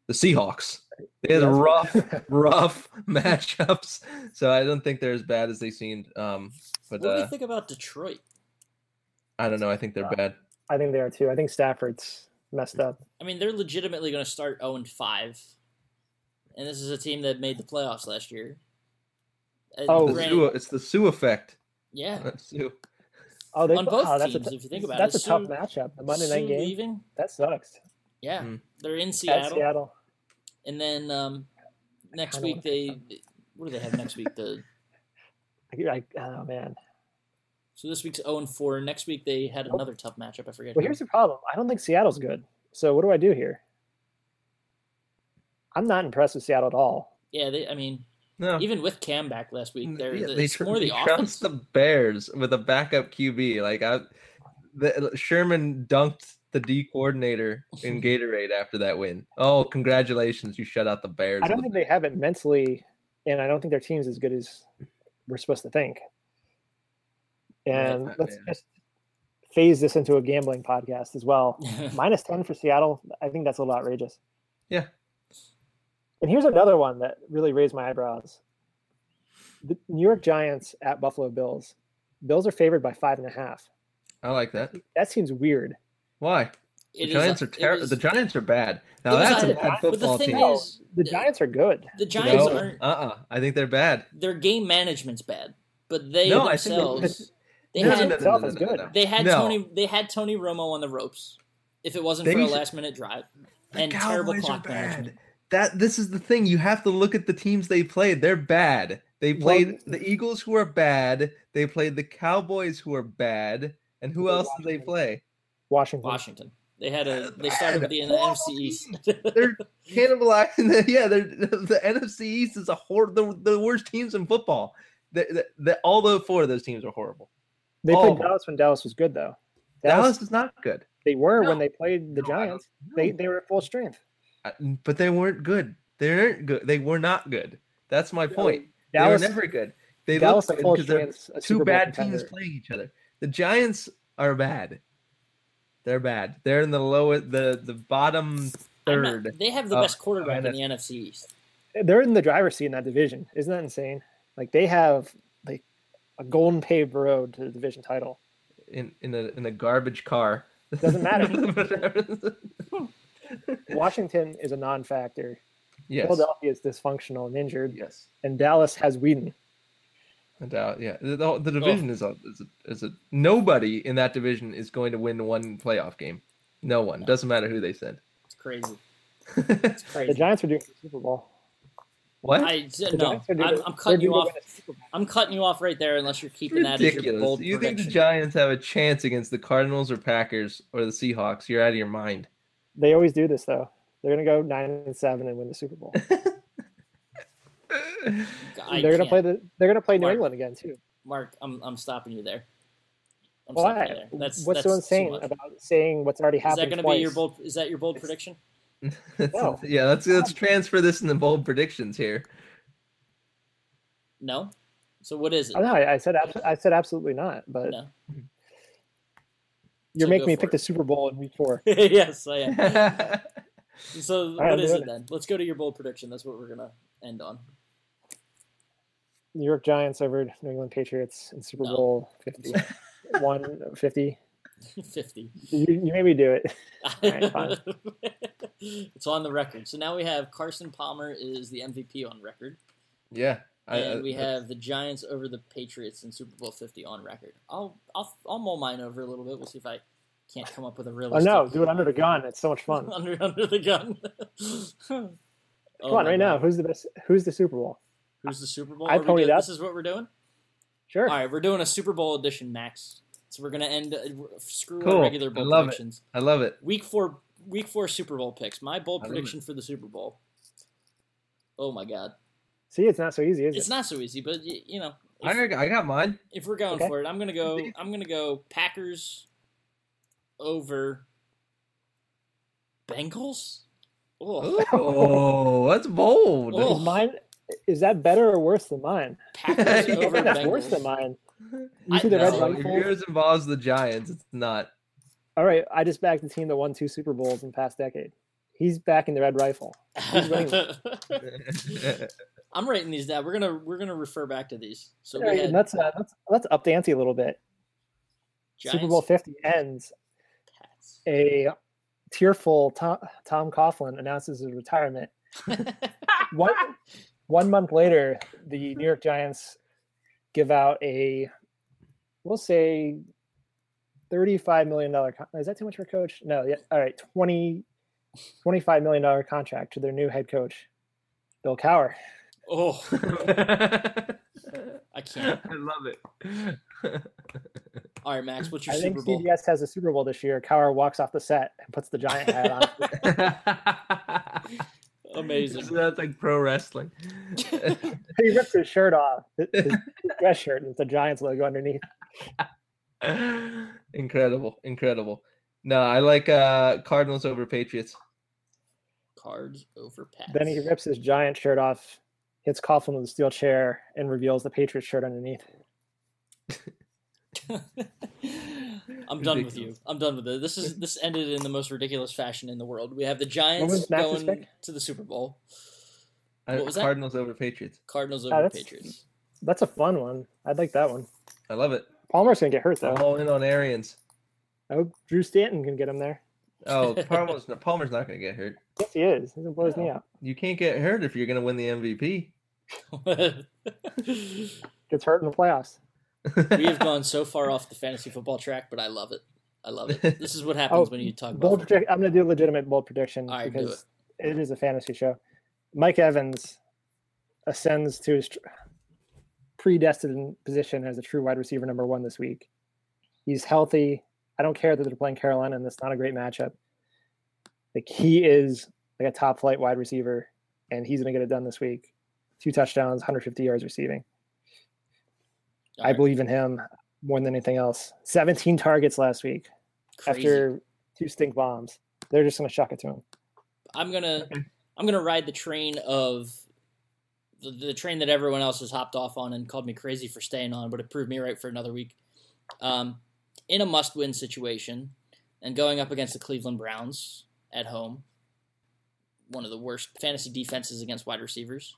the Seahawks. They had rough, [LAUGHS] rough matchups. So I don't think they're as bad as they seemed. Um, but what do you uh, think about Detroit? I don't know. I think they're Uh, bad. I think they are too. I think Stafford's messed up. I mean, they're legitimately going to start 0 and 5. And this is a team that made the playoffs last year. Oh. The granted- Suh, it's the Suh effect. yeah. [LAUGHS] Suh. Oh, they On both oh, that's a teams, if you think about that's it, That's a tough matchup. The Monday Sue night game leaving. that sucks. Yeah, Hmm. they're in At Seattle, Seattle. and then um, next week they what do they have next week? The [LAUGHS] I, I, oh man. So this week's zero and four. Next week they had another tough matchup. I forget. Well, who. here's the problem. I don't think Seattle's good. So what do I do here? I'm not impressed with Seattle at all. yeah, they. I mean, No, even with Kam back last week, they're, Yeah, it's tr- more the they trounced offense. the Bears with a backup QB. Like I, the, Sherman dunked the D coordinator in [LAUGHS] Gatorade after that win. Oh, congratulations! You shut out the Bears. I don't think they have it mentally, and I don't think their team's as good as we're supposed to think. And Right, let's yeah. just phase this into a gambling podcast as well. [LAUGHS] Minus 10 for Seattle, I think that's a little outrageous. Yeah. And here's another one that really raised my eyebrows. The New York Giants at Buffalo Bills. Bills are favored by five and a half. I like that. That seems weird. Why? The It is- Giants are it terrible. was- The Giants are bad. Now that's a either- bad but the football thing team. is, The Giants are good. the Giants no, aren't. uh-uh. I think they're bad. Their game management's bad, but they No, I think themselves. They No, had no, no, no, no, no, no, good. no. They had No. Tony. They had Tony Romo on the ropes. If it wasn't They for a last minute drive The and terrible Cowboys are clock bad. management, That this is the thing. You have to look at the teams they played. They're bad. They Well- played the Eagles, who are bad. They played the Cowboys, who are bad. And who else did they play? Washington. Washington. They had a. They started with the, in the NFC East. They're [LAUGHS] cannibalizing. [LAUGHS] The, yeah, they're, the NFC East is a hor- the, the worst teams in football. The, the, the, all the four of those teams are horrible. They all played. Dallas when Dallas was good, though. Dallas, Dallas, is not good. they were No. when they played the No, Giants. They they were at full strength. Uh, but they weren't good. They weren't good. They were not good. That's my No, point. Dallas, they were never good. They Dallas look good because they're two bad contender. teams playing each other. The Giants are bad. They're bad. They're in the lowest, the the bottom I'm not- third. they have the best quarterback in the NFC East. They're in the driver's seat in that division. Isn't that insane? Like they have like a golden paved road to the division title. in in a in a garbage car. Doesn't matter. [LAUGHS] [LAUGHS] Washington is a non-factor. yes. Philadelphia is dysfunctional and injured, Yes. and Dallas has Weeden. No doubt. Yeah. The, the, the division is a, is a is a nobody in that division is going to win one playoff game. No one. Doesn't matter who they send. It's crazy. [LAUGHS] It's crazy. The. Giants are doing the Super Bowl. I what? The no. I'm, I'm cutting you off. win a Super Bowl. I'm cutting you off right there unless you're keeping that as your Ridiculous. bold You think the. Giants have a chance against the Cardinals or Packers or the Seahawks? You're out of your mind. They always do this though. They're gonna go nine and seven and win the Super Bowl. [LAUGHS] They're gonna can't. play the. They're gonna play New Mark. England again too. Mark, I'm I'm stopping you there. I'm Why? there. That's What's that's so too insane about saying what's already happened. Is happened? that going to twice? be your bold? Is that your bold prediction? [LAUGHS] No. yeah, let's let's transfer this in the bold predictions here. No. So what is it? Oh, no, I, I said abs- I said absolutely not. But No. you're So making me pick it. the Super Bowl in Week Four. [LAUGHS] yes, I am. [LAUGHS] So right, what I'm is it then? Let's go to your bold prediction. That's what we're gonna end on. New York Giants over New England Patriots in Super No. Bowl 50. 150. [LAUGHS] Fifty. You, you made me do it. [LAUGHS] Alright, fine. it's on the record. So now we have Carson Palmer is the MVP on record, yeah, I- and I- we uh, have the Giants over the Patriots in Super Bowl Fifty on record. I'll I'll I'll mull mine over a little bit. We'll see if I can't come up with a Oh realistic. no, do it under the gun. It's so much fun. [LAUGHS] under under the gun. Come Oh on, my right now. Who's the best? Who's the Super Bowl? Who's the Super Bowl? I Are we ponied up. This is what we're doing. Sure. All right, we're doing a Super Bowl edition, Max. So we're gonna end. Uh, screw Cool. our regular I bowl love it. predictions. I love it. Week four, week four Super Bowl picks. My bold I love prediction for the Super Bowl. Oh my God, See, it's not so easy, is it's it? It's not so easy, but y- you know, I, if, got- I got mine. if we're going Okay. for it, I'm gonna go. I'm gonna go Packers over Bengals. Oh, Oh, that's bold. Oh. Is mine? Is that better or worse than mine? Packers [LAUGHS] I over think that's worse than mine. You see the red no, No, if yours involves the Giants, it's not. All right, I just backed the team that won two Super Bowls in the past decade. He's backing the red rifle. Who's? [LAUGHS] I'm writing these down. We're gonna we're gonna refer back to these. So All we right, let's uh, let's let's up the ante a little bit. Giants, Super Bowl Fifty ends. Pats. A tearful Tom, Tom Coughlin announces his retirement. [LAUGHS] One one month later, the New York Giants give out a, we'll say, thirty-five million dollar. Con- is that too much for a coach? No. Yeah. All right. 20 $25 million contract to their new head coach, Bill Cower. oh, I [LAUGHS] I can't. I love it. All right, Max. What's your I think Super Bowl? CBS has a Super Bowl this year. Cower walks off the set and puts the giant hat on. [LAUGHS] [LAUGHS] Amazing. So [LAUGHS] that's like pro wrestling. [LAUGHS] he rips his shirt off, his, his dress shirt, and it's a Giants logo underneath. [LAUGHS] incredible, incredible. No, I like uh Cardinals over Patriots. Cards over Pats. Then he rips his giant shirt off, hits Coughlin with a steel chair, and reveals the Patriots shirt underneath. [LAUGHS] I'm done with you. I'm done with it. This is this ended in the most ridiculous fashion in the world. We have the Giants going pick? to the Super Bowl. I- What was that? Cardinals over Patriots. Cardinals Ah, over that's- Patriots. That's a fun one. I'd like that one. I love it. Palmer's gonna get hurt I'm though. all in on Arians. I hope Drew Stanton can get him there. Oh, Palmer's, [LAUGHS] Palmer's not going to get hurt. Yes, he is. He's gonna blow his knee out. You can't get hurt if you're going to win the MVP. [LAUGHS] Gets hurt in the playoffs. [LAUGHS] we have gone so far off the fantasy football track, but I love it. I love it. This is what [LAUGHS] happens Oh, when you talk about Bold predict- I'm gonna do a legitimate bold prediction All right, do because it is a fantasy show. Mike Evans ascends to his tr- predestined position as a true wide receiver number one this week. He's healthy. I don't care that they're playing Carolina and that's not a great matchup. Like he is like a top flight wide receiver, and he's gonna get it done this week. Two touchdowns, 150 yards receiving. All I right, believe in him more than anything else. 17 targets last week crazy. after two stink bombs. They're just gonna chuck it to him. I'm gonna I'm gonna ride the train of the, the train that everyone else has hopped off on and called me crazy for staying on, but it proved me right for another week. Um, in a must-win situation, and going up against the Cleveland Browns at home, one of the worst fantasy defenses against wide receivers.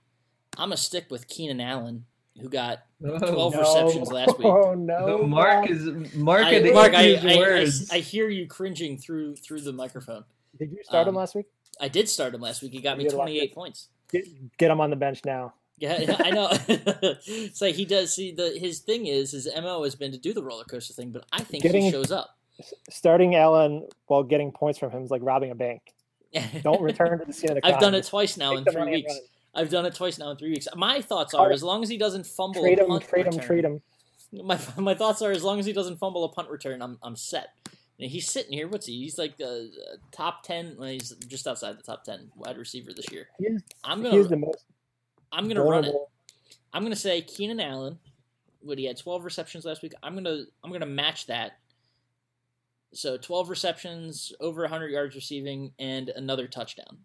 I'm gonna stick with Keenan Allen, who got Oh, 12 receptions last week. Oh no, no, Mark is Mark. I, had Mark, I, his I, I. I hear you cringing through through the microphone. Did you start him um, last week? I did start him last week. He got me You did a lot 28 points. Get, get him on the bench now. Yeah, I know. [LAUGHS] it's like he does. See, the his thing is his mo has been to do the roller coaster thing, but I think he shows up. Starting Allen while getting points from him is like robbing a bank. [LAUGHS] Don't return to the scene of the. I've done it twice now take in three money and weeks. I've done it twice now in three weeks. My thoughts are, as long as he doesn't fumble Trade a him, punt trade him, return, trade him. My [LAUGHS] my thoughts are, as long as he doesn't fumble a punt return, I'm I'm set. And he's sitting here. What's he? He's like the uh, top ten. Well, he's just outside the top ten wide receiver this year. He is, I'm is the gonna most I'm gonna run it. I'm gonna say Keenan Allen. What he had 12 receptions last week. I'm gonna I'm gonna match that. So 12 receptions, over 100 yards receiving, and another touchdown.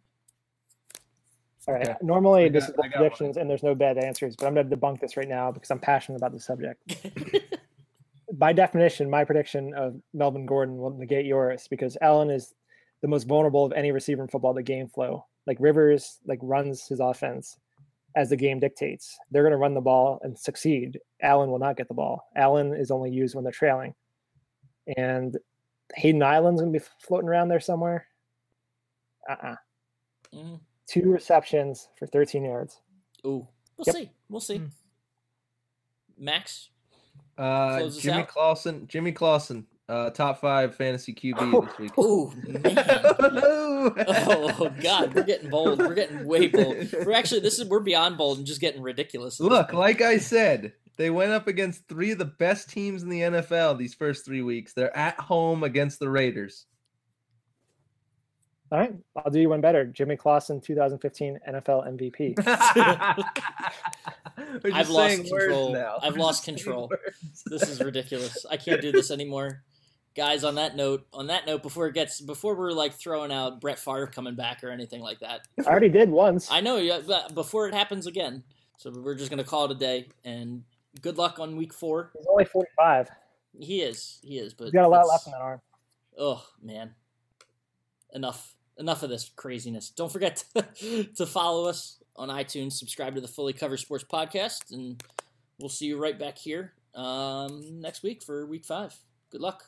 All right. Okay. Normally I this is the predictions and there's no bad answers, but I'm going to debunk this right now because I'm passionate about the subject. [LAUGHS] By definition, my prediction of Melvin Gordon will negate yours because Allen is the most vulnerable of any receiver in football to game flow. Like Rivers, like runs his offense as the game dictates. They're going to run the ball and succeed. Allen will not get the ball. Allen is only used when they're trailing, and Hayden Island's going to be floating around there somewhere. Uh-uh. Mhm. Two receptions for 13 yards. Ooh, we'll Yep. see. We'll see. Hmm. Max, Uh, Jimmy out. Clausen. Jimmy Clausen. Uh, top five fantasy QB this week. Oh man. [LAUGHS] oh god, we're getting bold. We're getting way bold. We're actually this is we're beyond bold and just getting ridiculous. Look, like I said, they went up against three of the best teams in the NFL these first three weeks. They're at home against the Raiders. All right, I'll do you one better. Jimmy Clausen, 2015 NFL MVP. [LAUGHS] We're I've lost control. I've lost control. this is ridiculous. I can't do this anymore. Guys, on that note, on that note, before it gets before we're like throwing out Brett Favre coming back or anything like that. I already did once. I know, yeah, but before it happens again. So we're just gonna call it a day and good luck on week four. He's only 45. He is, he is, but He's got a lot left in that arm. Oh man, enough, enough of this craziness. Don't forget to, [LAUGHS] to follow us on iTunes. Subscribe to the Fully Covered Sports Podcast, and we'll see you right back here um, next week for Week Five. Good luck.